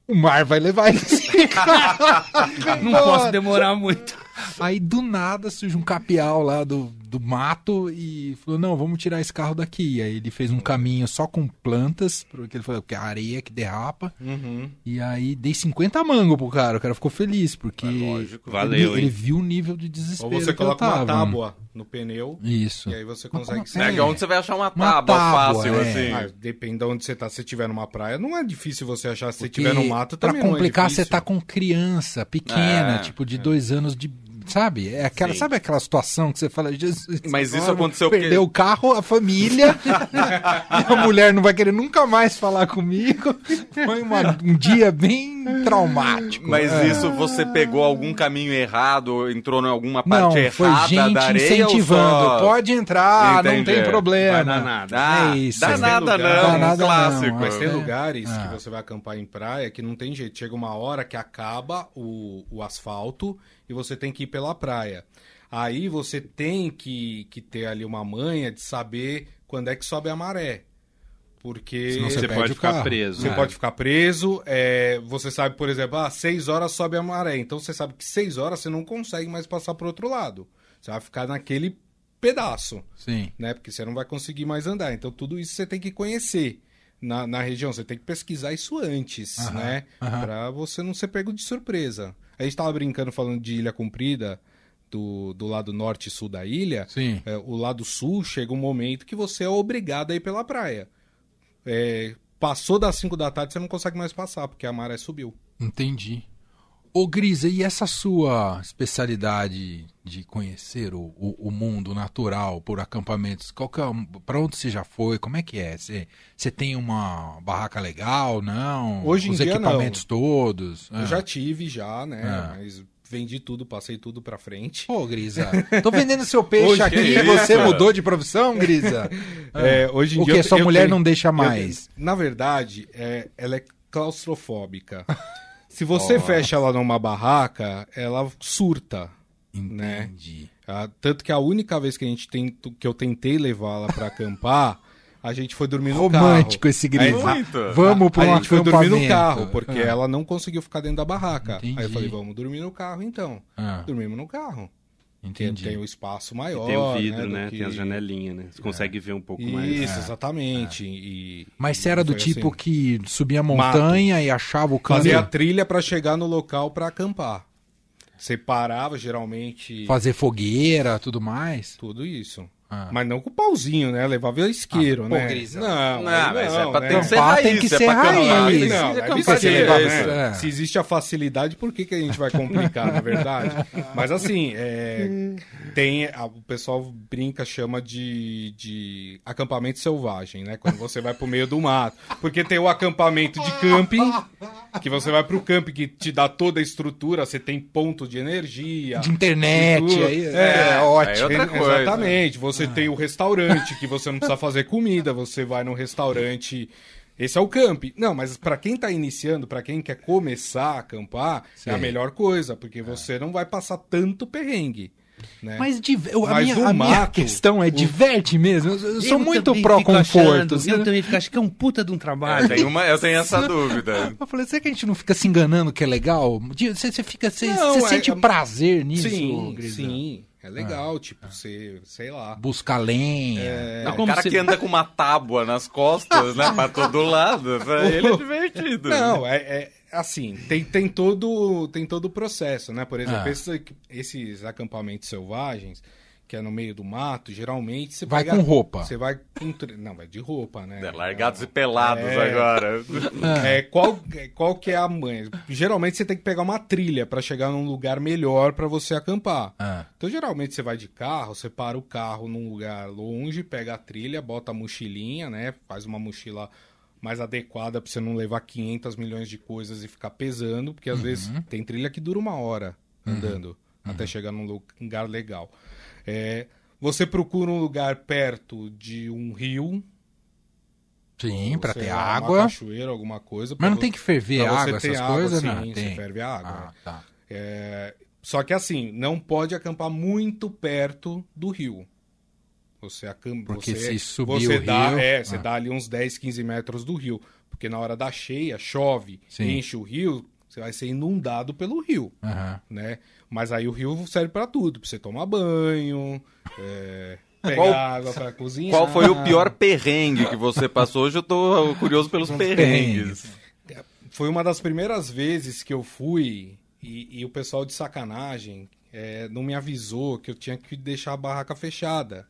o mar vai levar esse carro. Não posso demorar muito. Aí do nada surge um capial lá do, do mato e falou: Não, vamos tirar esse carro daqui. Aí ele fez um caminho só com plantas, porque ele falou que é areia que derrapa. Uhum. E aí dei 50 mango pro cara. O cara ficou feliz, porque lógico. Valeu, ele, ele viu o nível de Ou desespero. você que eu coloca uma tábua no pneu Isso. e aí você consegue... É, É. que onde você vai achar uma Uma tábua, tábua, fácil, é. assim. Ah, depende de onde você tá. Se você estiver numa praia, não é difícil você achar. Se você Porque estiver no mato, pra também não é complicar, você difícil. tá com criança pequena, É, tipo de dois anos de. Sabe? É aquela, Sim. sabe aquela situação que você fala, Jesus, Mas isso vou aconteceu porque- Perdeu o carro, a família, a mulher não vai querer nunca mais falar comigo. Foi uma- um dia bem traumático. Mas É. isso você pegou algum caminho errado, ou entrou em alguma Não, parte foi errada gente da areia incentivando. ou só... Pode entrar, não Entendi. tem problema. Vai dar nada. Ah, é isso. dá tem nada lugar- não, Dá um nada não, clássico. Mas tem É. lugares Ah. que você vai acampar em praia que não tem jeito. Chega uma hora que acaba o, o asfalto e você tem que ir pela praia. Aí você tem que, que ter ali uma manha de saber quando é que sobe a maré. Porque Senão Você perde pode ficar carro. preso. você né? pode ficar preso. é, você sabe, por exemplo, ah, 6 horas sobe a maré. Então você sabe que 6 horas você não consegue mais passar pro outro lado. Você vai ficar naquele pedaço Sim. né? Porque você não vai conseguir mais andar. Então, tudo isso você tem que conhecer na, na região. Você tem que pesquisar isso antes, Aham, né? Pra você não ser pego de surpresa. A gente tava brincando falando de Ilha Comprida, do, do lado norte e sul da ilha. Sim. É, o lado sul chega um momento que você é obrigado a ir pela praia. É, passou das 5 da tarde, você não consegue mais passar, porque a maré subiu. Entendi. Ô Grisa, e essa sua especialidade de conhecer o, o, o mundo natural por acampamentos? Qual é, para onde você já foi? Como é que é? Você, você tem uma barraca legal? Não? Hoje em Os dia, equipamentos todos? Eu Ah. já tive, já, né? Ah. Mas vendi tudo, passei tudo pra frente. Pô, Grisa, tô vendendo seu peixe Hoje, aqui e isso, você mudou de profissão, Grisa? É, hoje em o dia que? eu- Sua eu mulher tenho- não deixa eu mais? tenho- na verdade, é, ela é claustrofóbica. Se você fecha ela numa barraca, ela surta. né? Entendi. Ah, tanto que a única vez que a gente tem, que eu tentei levá-la pra acampar, a gente foi dormir no carro. Romântico esse Muito. Vamos para um a gente foi dormir no carro, porque Ah. ela não conseguiu ficar dentro da barraca. Entendi. Aí eu falei, vamos dormir no carro então. Ah, Dormimos no carro. Entendi. tem o espaço E maior. tem o vidro, né? que- Tem as janelinhas, né? Você consegue ver um pouco mais. Isso, exatamente. E, Mas você era do tipo assim. que subia a montanha e achava o Fazer a caminho, trilha pra chegar no local pra acampar. Você parava, geralmente, fazer fogueira, tudo mais? tudo isso. Ah. Mas não com o pauzinho, né? Levava isqueiro, Ah, pô, né? Grisa. Não, Não, mas não, é pra né? ter que ser Acampar raiz, tem que é ser acampar, raiz. Não, legal, né? É. Se existe a facilidade, por que, que a gente vai complicar, na verdade? Mas assim, é, tem. a- o pessoal brinca, chama de, de acampamento selvagem, né? Quando você vai pro meio do mato. Porque tem o acampamento de camping, que você vai pro camping que te dá toda a estrutura, você tem ponto de energia. De internet, aí, É, é, ótimo. aí outra coisa. Exatamente. Você tem o restaurante, que você não precisa fazer comida, você vai no restaurante. Esse é o camp. Não, mas pra quem tá iniciando, pra quem quer começar a acampar, é a Sim. melhor coisa, porque você não vai passar tanto perrengue. Né? Mas, eu- a, Mas minha, o a minha questão é, o- diverte mesmo? Eu, eu sou Eu muito também pró fico conforto. achando, Eu também fico, acho que é um puta de um trabalho. Eu tenho, uma, eu tenho essa dúvida. Eu falei, será que a gente não fica se enganando que é legal? Você, você fica, você, Não, você é- sente é- prazer nisso, sim, Grisa? sim. É legal, tipo, você, sei lá. Buscar lenha. É, Não, o cara se- que anda com uma tábua nas costas, né? Pra todo lado. Pra ele é divertido. Não, é, é assim, tem, tem, todo, tem todo o processo, né? Por exemplo, Ah. esses, esses acampamentos selvagens, que é no meio do mato, geralmente você Vai pega- com roupa. Você vai com. tre- Não, vai de roupa, né? É, largados e pelados É. agora. É, qual, qual que é a manha? Geralmente você tem que pegar uma trilha pra chegar num lugar melhor pra você acampar. Ah. Então, geralmente, você vai de carro, você para o carro num lugar longe, pega a trilha, bota a mochilinha, né? Faz uma mochila mais adequada pra você não levar 500 milhões de coisas e ficar pesando, porque às vezes tem trilha que dura uma hora andando até chegar num lu- lugar legal. É, você procura um lugar perto de um rio. Sim, sei ter lá, Uma água. cachoeira, alguma coisa. Mas não pra tem que ferver você água, essas água, coisas? sim, não, você tem. ferve a água. Ah, tá. É, Só que assim, não pode acampar muito perto do rio. Você acampa. Porque você, se subir você o dá, rio- É, você Ah. dá ali uns 10, 15 metros do rio. Porque na hora da cheia, chove, Sim. enche o rio, você vai ser inundado pelo rio. Aham. Né? Mas aí o rio serve pra tudo, pra você tomar banho, é, pegar Qual- água pra cozinhar. Qual foi o pior perrengue que você passou? Hoje eu tô curioso pelos perrengues. Foi uma das primeiras vezes que eu fui e, e o pessoal de sacanagem é, não me avisou que eu tinha que deixar a barraca fechada.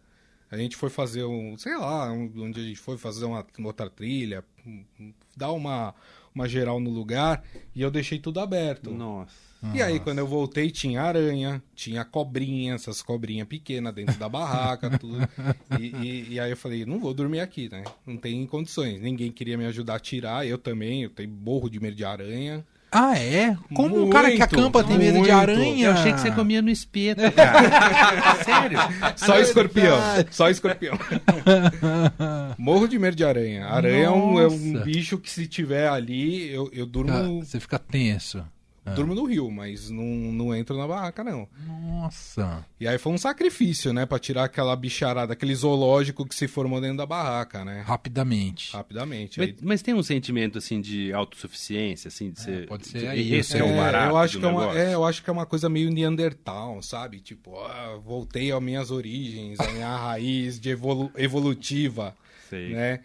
A gente foi fazer um, sei lá, um- onde a gente foi fazer uma outra trilha, um- um- dar uma, uma geral no lugar e eu deixei tudo aberto. Nossa. E aí, quando eu voltei, tinha aranha, tinha cobrinha, essas cobrinhas pequenas dentro da barraca, tudo. E, e- e aí eu falei, não vou dormir aqui, né? Não tem condições. Ninguém queria me ajudar a tirar, eu também, eu tenho morro de medo de aranha. Ah, é? Como um cara que Muito, acampa tem medo de muito. aranha? Eu achei que você comia no espeto, cara. Sério? Só escorpião, verdade. só escorpião. morro de medo de aranha. Aranha é um, é um bicho que se tiver ali, eu, eu durmo, Ah, Você fica tenso. Durmo no rio, mas não, não entro na barraca, não. Nossa. E aí foi um sacrifício, né? Pra tirar aquela bicharada, aquele zoológico que se formou dentro da barraca, né? Rapidamente. Rapidamente. Mas, Aí- mas tem um sentimento, assim, de autossuficiência, assim, de ser... pode ser de- aí, Esse você- é o barato eu acho do que é, uma, é, eu acho que é uma coisa meio Neandertal, sabe? Tipo, ah, voltei às minhas origens, à minha raiz de evolu- evolutiva, Sei. né?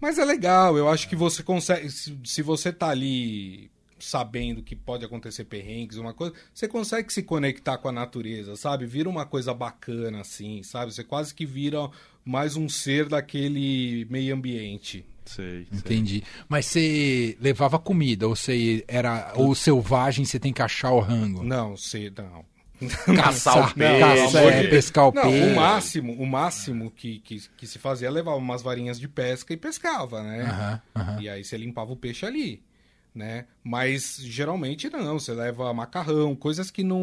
Mas é legal, eu acho que você consegue. Se, se você tá ali sabendo que pode acontecer perrengues, uma coisa, você consegue se conectar com a natureza, sabe? Vira uma coisa bacana, assim, sabe? Você quase que vira mais um ser daquele meio ambiente. Sei, sei. Entendi. Mas você levava comida, ou você era. Ou selvagem, você tem que achar o rango. Não, sei, não. Caçar o peixe. é, de- pescar o Não, peixe. o máximo, o máximo que, que, que se fazia é levar umas varinhas de pesca e pescava, né? Aham, aham. E aí você limpava o peixe ali, né? Mas geralmente não, você leva macarrão, coisas que não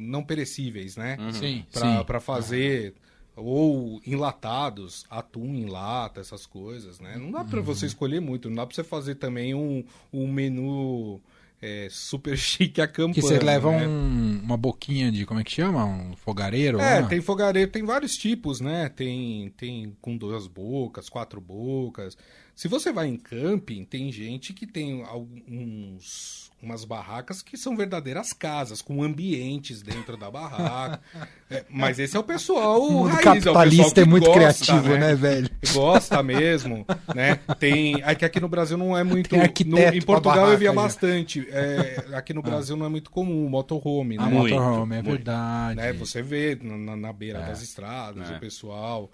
não perecíveis, né? Sim, Pra, sim. pra fazer ou enlatados, atum em lata, essas coisas, né? Não dá pra Uhum. você escolher muito, não dá pra você fazer também um, um menu é, super chique acampando, Que você leva né? um- uma boquinha de. Como é que chama? Um fogareiro? É, lá? tem fogareiro, tem vários tipos, né? Tem, tem com duas bocas, quatro bocas. Se você vai em camping, tem gente que tem alguns umas barracas que são verdadeiras casas, com ambientes dentro da barraca. É, mas esse é o pessoal O raiz, é capitalista que é muito gosta, criativo, né, velho? Gosta mesmo, né? Tem, é que aqui no Brasil não é muito. No- em Portugal eu via barraca, bastante. É, aqui no Brasil não é muito comum, motorhome, né? A Muito, motorhome, é verdade. né? Você vê na, na- na beira É. das estradas, É. o pessoal.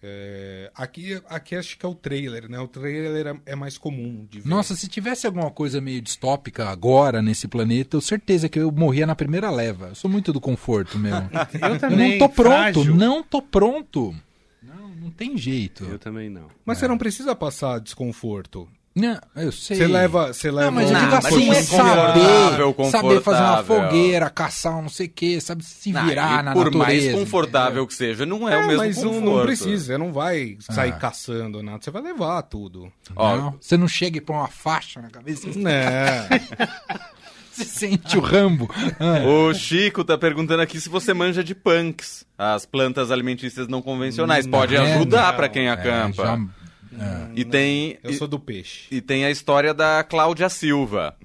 É, aqui, aqui acho que é o trailer, né? O trailer é, é mais comum de ver. Nossa, se tivesse alguma coisa meio distópica agora nesse planeta, eu certeza que eu morria na primeira leva. Eu sou muito do conforto mesmo. Eu eu também, não tô pronto, frágil. não tô pronto. Não, não tem jeito. Eu também não. Mas você não precisa passar desconforto. Não, eu sei. Você leva, você leva. Não, mas eu Não, digo assim, não é é saber, confortável, saber fazer uma fogueira, caçar um não sei o que, sabe se virar e na por natureza. mais confortável que seja, não é, É, o mesmo mas não- conforto. não precisa, você não vai sair Ah. caçando nada, você vai levar tudo. Ó, Não, você não chega e põe uma faixa na cabeça. Né? Você Sente o Rambo. Ah, O Chico tá perguntando aqui se você manja de punks, as plantas alimentícias não convencionais. Pode é, ajudar não. pra quem acampa. já- é. E tem Eu e, sou do peixe. e tem a história da Cláudia Silva.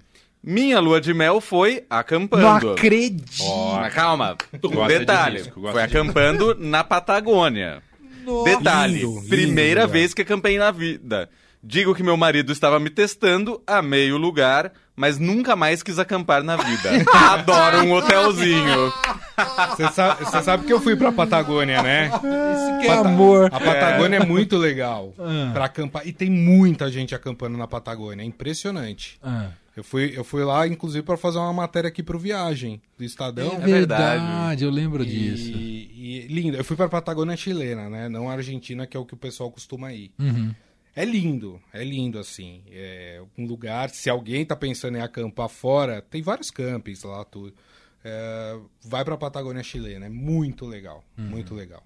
Minha lua de mel foi acampando. Não acredito. Mas calma. Gosta de Detalhe. risco, foi de acampando na Patagônia. Detalhe. Lindo, lindo primeira lugar. vez que acampei na vida. Digo que meu marido estava me testando, amei o lugar, mas nunca mais quis acampar na vida. Adoro um hotelzinho. Você sabe, sabe que eu fui pra Patagônia, né? Que amor. A Patagônia é, muito legal Ah. pra acampar. E tem muita gente acampando na Patagônia. É impressionante. Ah, Eu fui, eu fui lá, inclusive, pra fazer uma matéria aqui pro Viagem, do Estadão. é verdade. verdade, eu lembro disso. E, e lindo. Eu fui pra Patagônia chilena, né? Não a Argentina, que é o que o pessoal costuma ir. Uhum. É lindo, é lindo assim. É um lugar, se alguém tá pensando em acampar fora, tem vários campings lá, tudo. É, vai pra Patagônia chilena, é muito legal, Uhum. muito legal.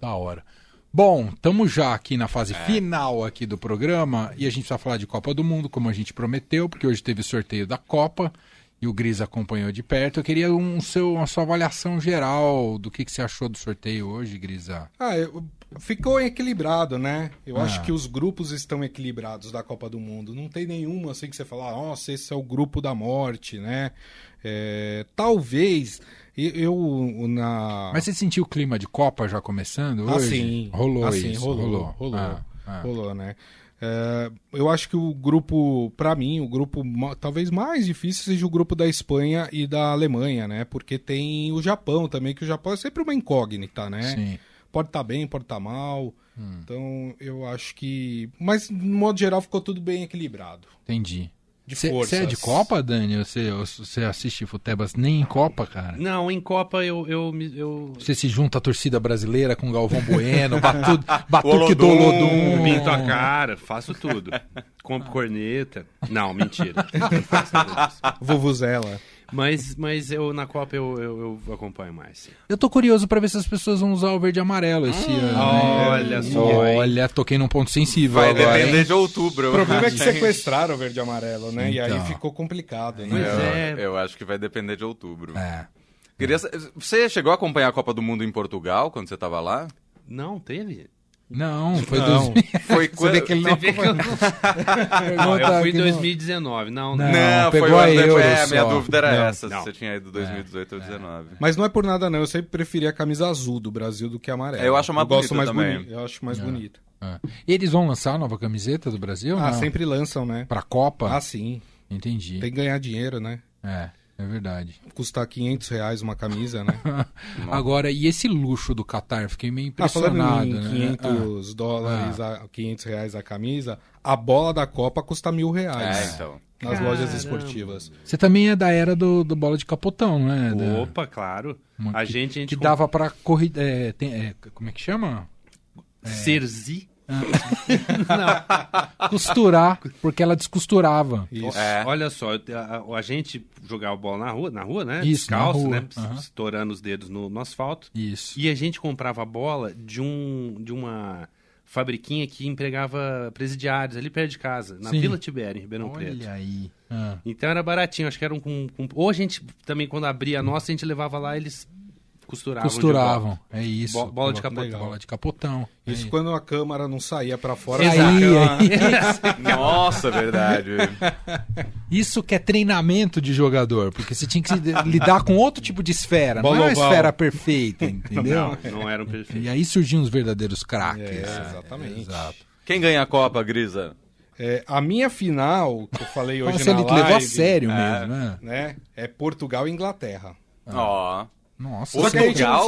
Da hora. Bom, estamos já aqui na fase final aqui do programa e a gente vai falar de Copa do Mundo, como a gente prometeu, porque hoje teve sorteio da Copa e o Gris acompanhou de perto. Eu queria um seu, uma sua avaliação geral do que, que você achou do sorteio hoje, Grisa. Ah, eu- ficou equilibrado, né? Eu Ah. acho que os grupos estão equilibrados da Copa do Mundo. Não tem nenhum assim que você fala, nossa, esse é o grupo da morte, né? É, talvez eu na Mas você sentiu o clima de Copa já começando Ah, hoje? sim. Rolou Ah, sim, isso, rolou, rolou. rolou, Ah, ah. rolou, né? É, eu acho que o grupo, pra mim, o grupo talvez mais difícil seja o grupo da Espanha e da Alemanha, né? Porque tem o Japão também, que o Japão é sempre uma incógnita, né? Sim. Hum. Pode estar bem, pode estar mal. Então, eu acho que. Mas, no modo geral, ficou tudo bem equilibrado. Entendi. De Você forças. é de Copa, Dani? Você, você assiste Futebas nem em Copa, cara? Não, em Copa eu. eu, me- eu... Você se junta à torcida brasileira com Galvão Bueno, Batu, Batuque do Olodum. Pinto a cara, faço tudo. Compro corneta. Não, mentira. Não Mas, mas eu na Copa eu, eu, eu acompanho mais. Eu tô curioso pra ver se as pessoas vão usar o verde e amarelo esse ano. né? olha só, hein? Olha, toquei num ponto sensível Vai agora, depender hein? de outubro. O problema é que sequestraram o verde e amarelo, né? E Então. aí ficou complicado, né? Pois Eu, é. eu acho que vai depender de outubro. É. Queria Você chegou a acompanhar a Copa do Mundo em Portugal quando você tava lá? Não, teve? Não, foi Não. 2000. Foi Você quando... vê que ele não Você vê que eu não- Não, eu fui em 2019. Não, não. Não. Não, pegou foi o a. Euro É, a minha dúvida era Não, essa, não. se você tinha ido 2018 ou 2019. Mas não é por nada, não. Eu sempre preferi a camisa azul do Brasil do que a amarela. Eu acho mais gosto bonita mais também. bonita. Eu acho mais bonita. É. E eles vão lançar a nova camiseta do Brasil? Ah, não? sempre lançam, né? Pra Copa? Ah, sim. Entendi. Tem que ganhar dinheiro, né? É, é verdade. Custar 500 reais uma camisa, né? Agora, e esse luxo do Qatar? Fiquei meio Ah, falando impressionado, em né? 500 dólares, a 500 reais a camisa, a bola da Copa custa mil reais. É, então. Nas lojas Caramba. esportivas. Ah. Você também é da era do, do bola de capotão, não é? Da- Opa, claro. uma- A que- gente, a gente Que dava pra corrida. É, tem- é, como é que chama? Serzi. Costurar, porque ela descosturava. Isso. É. Olha só, a, a- gente jogava bola na rua, na rua, né? Isso, Descalço, rua, né? aham. Estourando os dedos no, no asfalto. Isso. E a gente comprava a bola de um de uma fabriquinha que empregava presidiários ali perto de casa, na Sim. Vila Tibério, em Ribeirão Preto. Olha aí. Ah. Então era baratinho, acho que era um com, com- Ou a gente também, quando abria a nossa, a gente levava lá eles costuravam. Costuravam. É isso. Bo- bola de capotão. Legal. Bola de capotão. Isso É quando a câmara não saía pra fora. Aí, saía. aí. Nossa, verdade. Isso que é treinamento de jogador, porque você tinha que lidar com outro tipo de esfera, não é Bola uma esfera perfeita, entendeu? Não, não eram E perfeitos. aí surgiam os verdadeiros craques. É, exatamente. Exato. Quem ganha a Copa, Grisa? É, a minha final, que eu falei hoje você na levou a live, sério É. mesmo, né? né? É Portugal e Inglaterra. Ó. Nossa, Só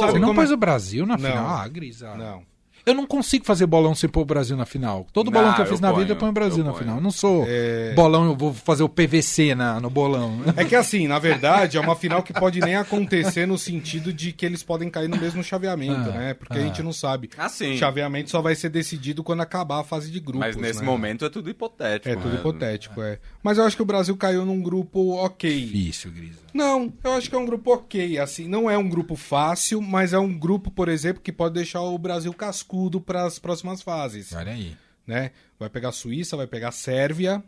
você não não é- pôs o Brasil na Não. final? Ah, Grisa. Não. Eu não consigo fazer bolão sem pôr o Brasil na final. Todo Não, bolão que eu eu fiz na vida eu ponho, ponho o Brasil eu na ponho. final. Eu não sou É. bolão, eu vou fazer o PVC na, no bolão. É que assim, na verdade, é uma final que pode nem acontecer no sentido de que eles podem cair no mesmo chaveamento, Ah, né? Porque ah. a gente não sabe. Ah, sim. O chaveamento só vai ser decidido quando acabar a fase de grupos. Mas nesse né? momento é tudo hipotético. É tudo né? hipotético, é. Mas eu acho que o Brasil caiu num grupo ok. Difícil, Grisa. Não, eu acho que é um grupo ok. Assim, não é um grupo fácil, mas é um grupo, por exemplo, que pode deixar o Brasil cascudo para as próximas fases. Olha aí. Né? Vai pegar a Suíça, vai pegar a Sérvia.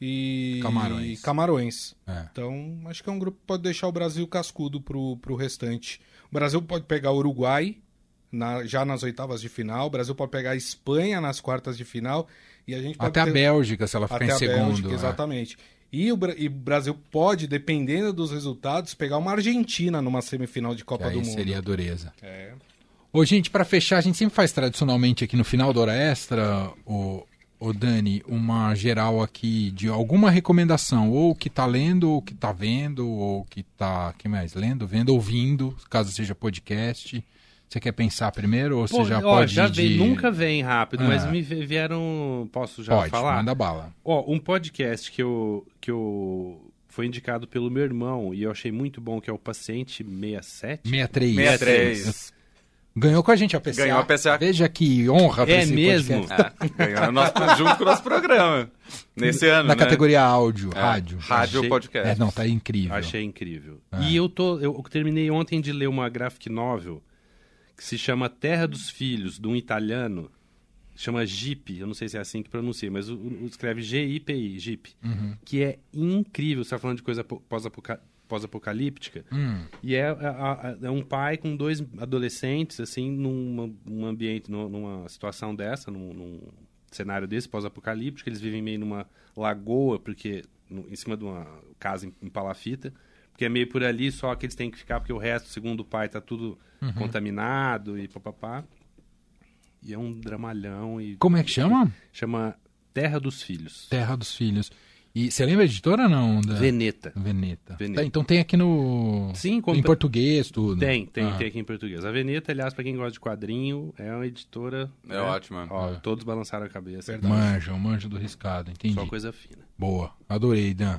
e Camarões. Camarões. É. Então, acho que é um grupo que pode deixar o Brasil cascudo pro, pro restante. O Brasil pode pegar o Uruguai na- já nas oitavas de final, o Brasil pode pegar a Espanha nas quartas de final e a gente Até a ter- Bélgica, se ela ficar até em a segundo. Bélgica, é. exatamente. E o, e o Brasil pode, dependendo dos resultados, pegar uma Argentina numa semifinal de Copa do Mundo. seria dureza. É. Ô, gente, pra fechar, a gente sempre faz tradicionalmente aqui no final da hora extra, o, o Dani, uma geral aqui de alguma recomendação, ou que tá lendo, ou que tá vendo, ou que tá, que mais? Lendo, vendo, ouvindo, caso seja podcast. Você quer pensar primeiro ou Pô, você já ó, pode já vem, de... nunca vem rápido, Ah. mas me vi- vieram. Posso já Pode, falar? manda bala. Ó, um podcast que eu, que eu foi indicado pelo meu irmão e eu achei muito bom, que é o Paciente 67. 63. 63. Ganhou com a gente a PCA. Ganhou a PCA. Veja que honra pra É esse mesmo? podcast. É, ganhou no nosso, junto com o nosso programa. Nesse ano, Na né? categoria áudio, É, rádio. Rádio Achei- podcast. É, não, tá incrível. Achei incrível. Ah. E eu tô. Eu terminei ontem de ler uma graphic novel que se chama Terra dos Filhos, de um italiano. Chama Jeep, eu não sei se é assim que pronuncia, mas o, o- escreve G-I-P-I, Jeep. Uhum. Que é incrível. Você tá falando de coisa po- pós-apoca- pós-apocalíptica. Hum, E é, é- é- um pai com dois adolescentes, assim, num ambiente, numa, situação dessa, num, num cenário desse, pós-apocalíptico. Eles vivem meio numa lagoa, porque no- em cima de uma casa em, em palafita. Porque é meio por ali, só que eles têm que ficar, porque o resto, segundo o pai, tá tudo contaminado e papapá. E é um dramalhão e... Como é que chama? Chama Terra dos Filhos. Terra dos Filhos. E você lembra a editora ou não? Da... Veneta. Veneta. Veneta. Tá, então tem aqui no. Sim, Em compra- português, tudo. Tem, tem, Ah. tem aqui em português. A Veneta, aliás, pra quem gosta de quadrinho, é uma editora. É né? ótima. Ó, É. todos balançaram a cabeça. Manjam, manjam do riscado, entendi. Só coisa fina. Boa, adorei, Dan.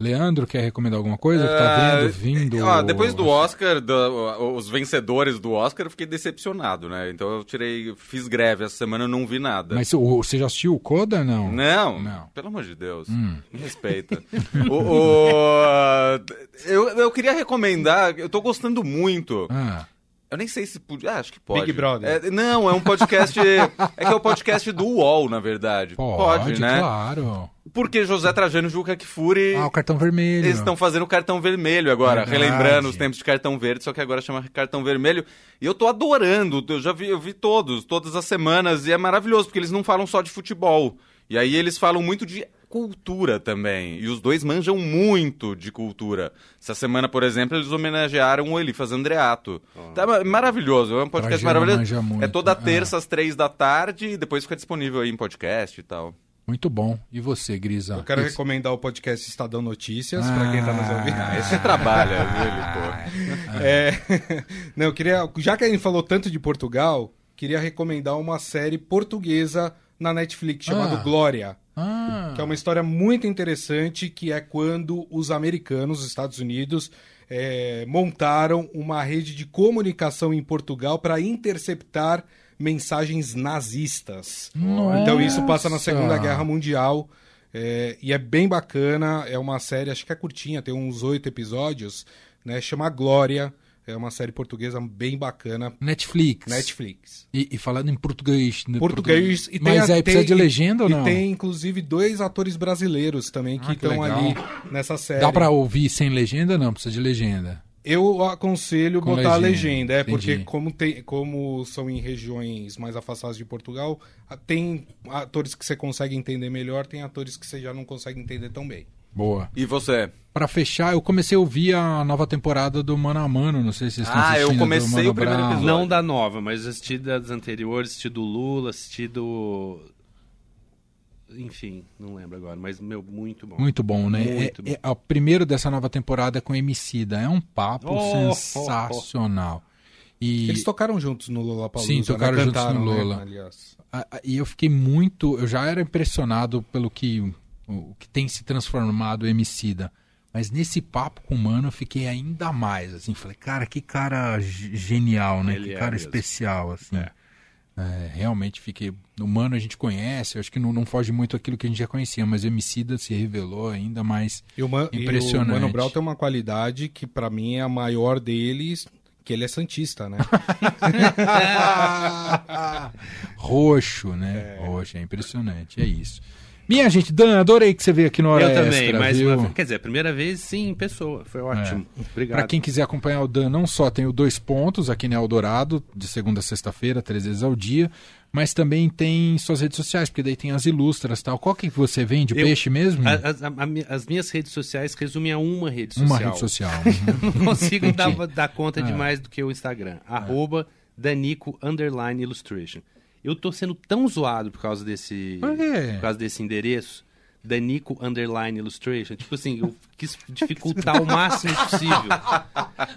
Leandro, quer recomendar alguma coisa? tá vendo, vindo? É, Ó, depois do Oscar, do- os vencedores do Oscar, eu fiquei decepcionado, né? Então eu tirei, fiz greve essa semana, não vi nada. Mas o- você já assistiu o Coda, não? Não, Não. pelo amor de Deus. Hum. Me respeita. o, o- eu, eu queria recomendar, eu tô gostando muito. Ah, Eu nem sei se podia. Ah, acho que pode. Big Brother. É, não, é um podcast. é que é o podcast do UOL, na verdade. pode, né? claro. Porque José Trajano e Juca Kfouri. Ah, o cartão vermelho. Eles estão fazendo cartão vermelho agora, Verdade. relembrando os tempos de cartão verde, só que agora chama cartão vermelho. E eu tô adorando, eu já vi, eu vi todos, todas as semanas, e é maravilhoso, porque eles não falam só de futebol. E aí eles falam muito de cultura também. E os dois manjam muito de cultura. Essa semana, por exemplo, eles homenagearam o Elifas Andreato. Tá ma- maravilhoso, é um podcast Trajano maravilhoso. É toda Ah. terça às três da tarde e depois fica disponível aí em podcast e tal. Muito bom. E você, Grisa? Eu quero Esse- recomendar o podcast Estadão Notícias, pra quem tá nos ouvindo. Ah, Esse trabalha, ele, pô. É, não, eu queria, já que a gente falou tanto de Portugal, queria recomendar uma série portuguesa na Netflix chamada Ah. Glória, Ah, que é uma história muito interessante, que é quando os americanos, os Estados Unidos, é, montaram uma rede de comunicação em Portugal para interceptar mensagens nazistas. Nossa. Então isso passa na Segunda Guerra Mundial. é, e é bem bacana, é uma série, acho que é curtinha, tem uns oito episódios, né? Chama Glória, é uma série portuguesa bem bacana, Netflix. Netflix. E, e falando em português. né, Português e tem Mas a- aí precisa tem- de legenda ou e não? tem inclusive dois atores brasileiros também que Ah, que estão ali nessa série. Dá pra ouvir sem legenda? Não, precisa de legenda. Eu aconselho Com botar a legenda, legenda, é entendi. porque como, tem, como são em regiões mais afastadas de Portugal, tem atores que você consegue entender melhor, tem atores que você já não consegue entender tão bem. Boa. E você? Pra fechar, eu comecei a ouvir a nova temporada do Mano a Mano. Não sei se vocês estão Ah, eu assistindo. do comecei Mano o primeiro Brown. episódio. Não da nova, mas assisti das anteriores, assisti do Lula, assisti do. Enfim, não lembro agora, mas, meu, muito bom. Muito bom, né? Muito é, é- o primeiro dessa nova temporada é com Emicida. É um papo Oh, sensacional. E, Eles tocaram juntos no Lollapalooza, Sim, tocaram né? juntos no Cantaram, né, Lola. aliás. a- a- e eu fiquei muito. Eu já era impressionado pelo que, o, o que tem se transformado o Emicida. Mas nesse papo com o Mano eu fiquei ainda mais. Assim, falei, cara, que cara ge- genial, né? Ele que é cara mesmo. especial, assim. É. É, realmente fiquei. O Mano a gente conhece, acho que não, não foge muito aquilo que a gente já conhecia, mas o Emicida se revelou ainda mais. E o, Man, Impressionante. E o Mano Brown tem uma qualidade que pra mim é a maior deles, que ele é santista, né? Roxo, né? Roxo, é impressionante, é isso. Minha gente, Dan, adorei que você veio aqui no Hora Eu Extra, também, mas viu? uma- quer dizer, a primeira vez sim, em pessoa. Foi ótimo. Obrigado. Para quem quiser acompanhar o Dan, não só tem o Dois Pontos aqui no Eldorado, de segunda a sexta-feira, três vezes ao dia, mas também tem suas redes sociais, porque daí tem as ilustras e tal. Qual que você vende? O Eu- peixe mesmo? A- As, a- a as minhas redes sociais resumem a uma rede social. Uma rede social. Uhum. Não consigo dar, dar É. conta de mais do que o Instagram. Arroba Danico Underline Illustration. Eu tô sendo tão zoado por causa desse, Por quê? por causa desse endereço. Danico Underline Illustration. Tipo assim, eu quis dificultar o máximo possível.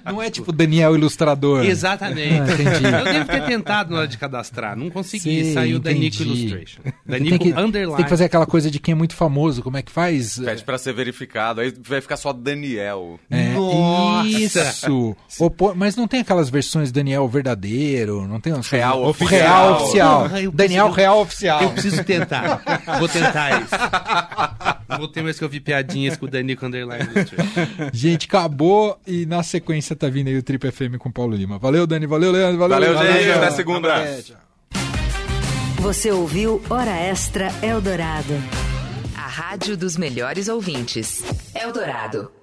Não é tipo Daniel Ilustrador. Exatamente. Ah. Eu devo ter tentado na hora de cadastrar. Não consegui. Sim, Saiu Danico entendi. Illustration. Você Danico tem que, Underline. tem que fazer aquela coisa de quem é muito famoso. Como é que faz? Pede pra ser verificado, aí vai ficar só Daniel. É, Nossa! Isso! Ou pô- mas não tem aquelas versões Daniel verdadeiro? Não tem umas Real coisas- oficial. Real oficial. Eu Daniel preciso- Real oficial. Eu preciso tentar. Vou tentar isso. Não vou ter mais que ouvir piadinhas com o Danico Underline. Gente, acabou e na sequência tá vindo aí o Trip FM com o Paulo Lima. Valeu, Dani. Valeu, Leandro. Valeu, Valeu, gente. Leandro. Até segunda. Você ouviu Hora Extra Eldorado. A rádio dos melhores ouvintes. Eldorado.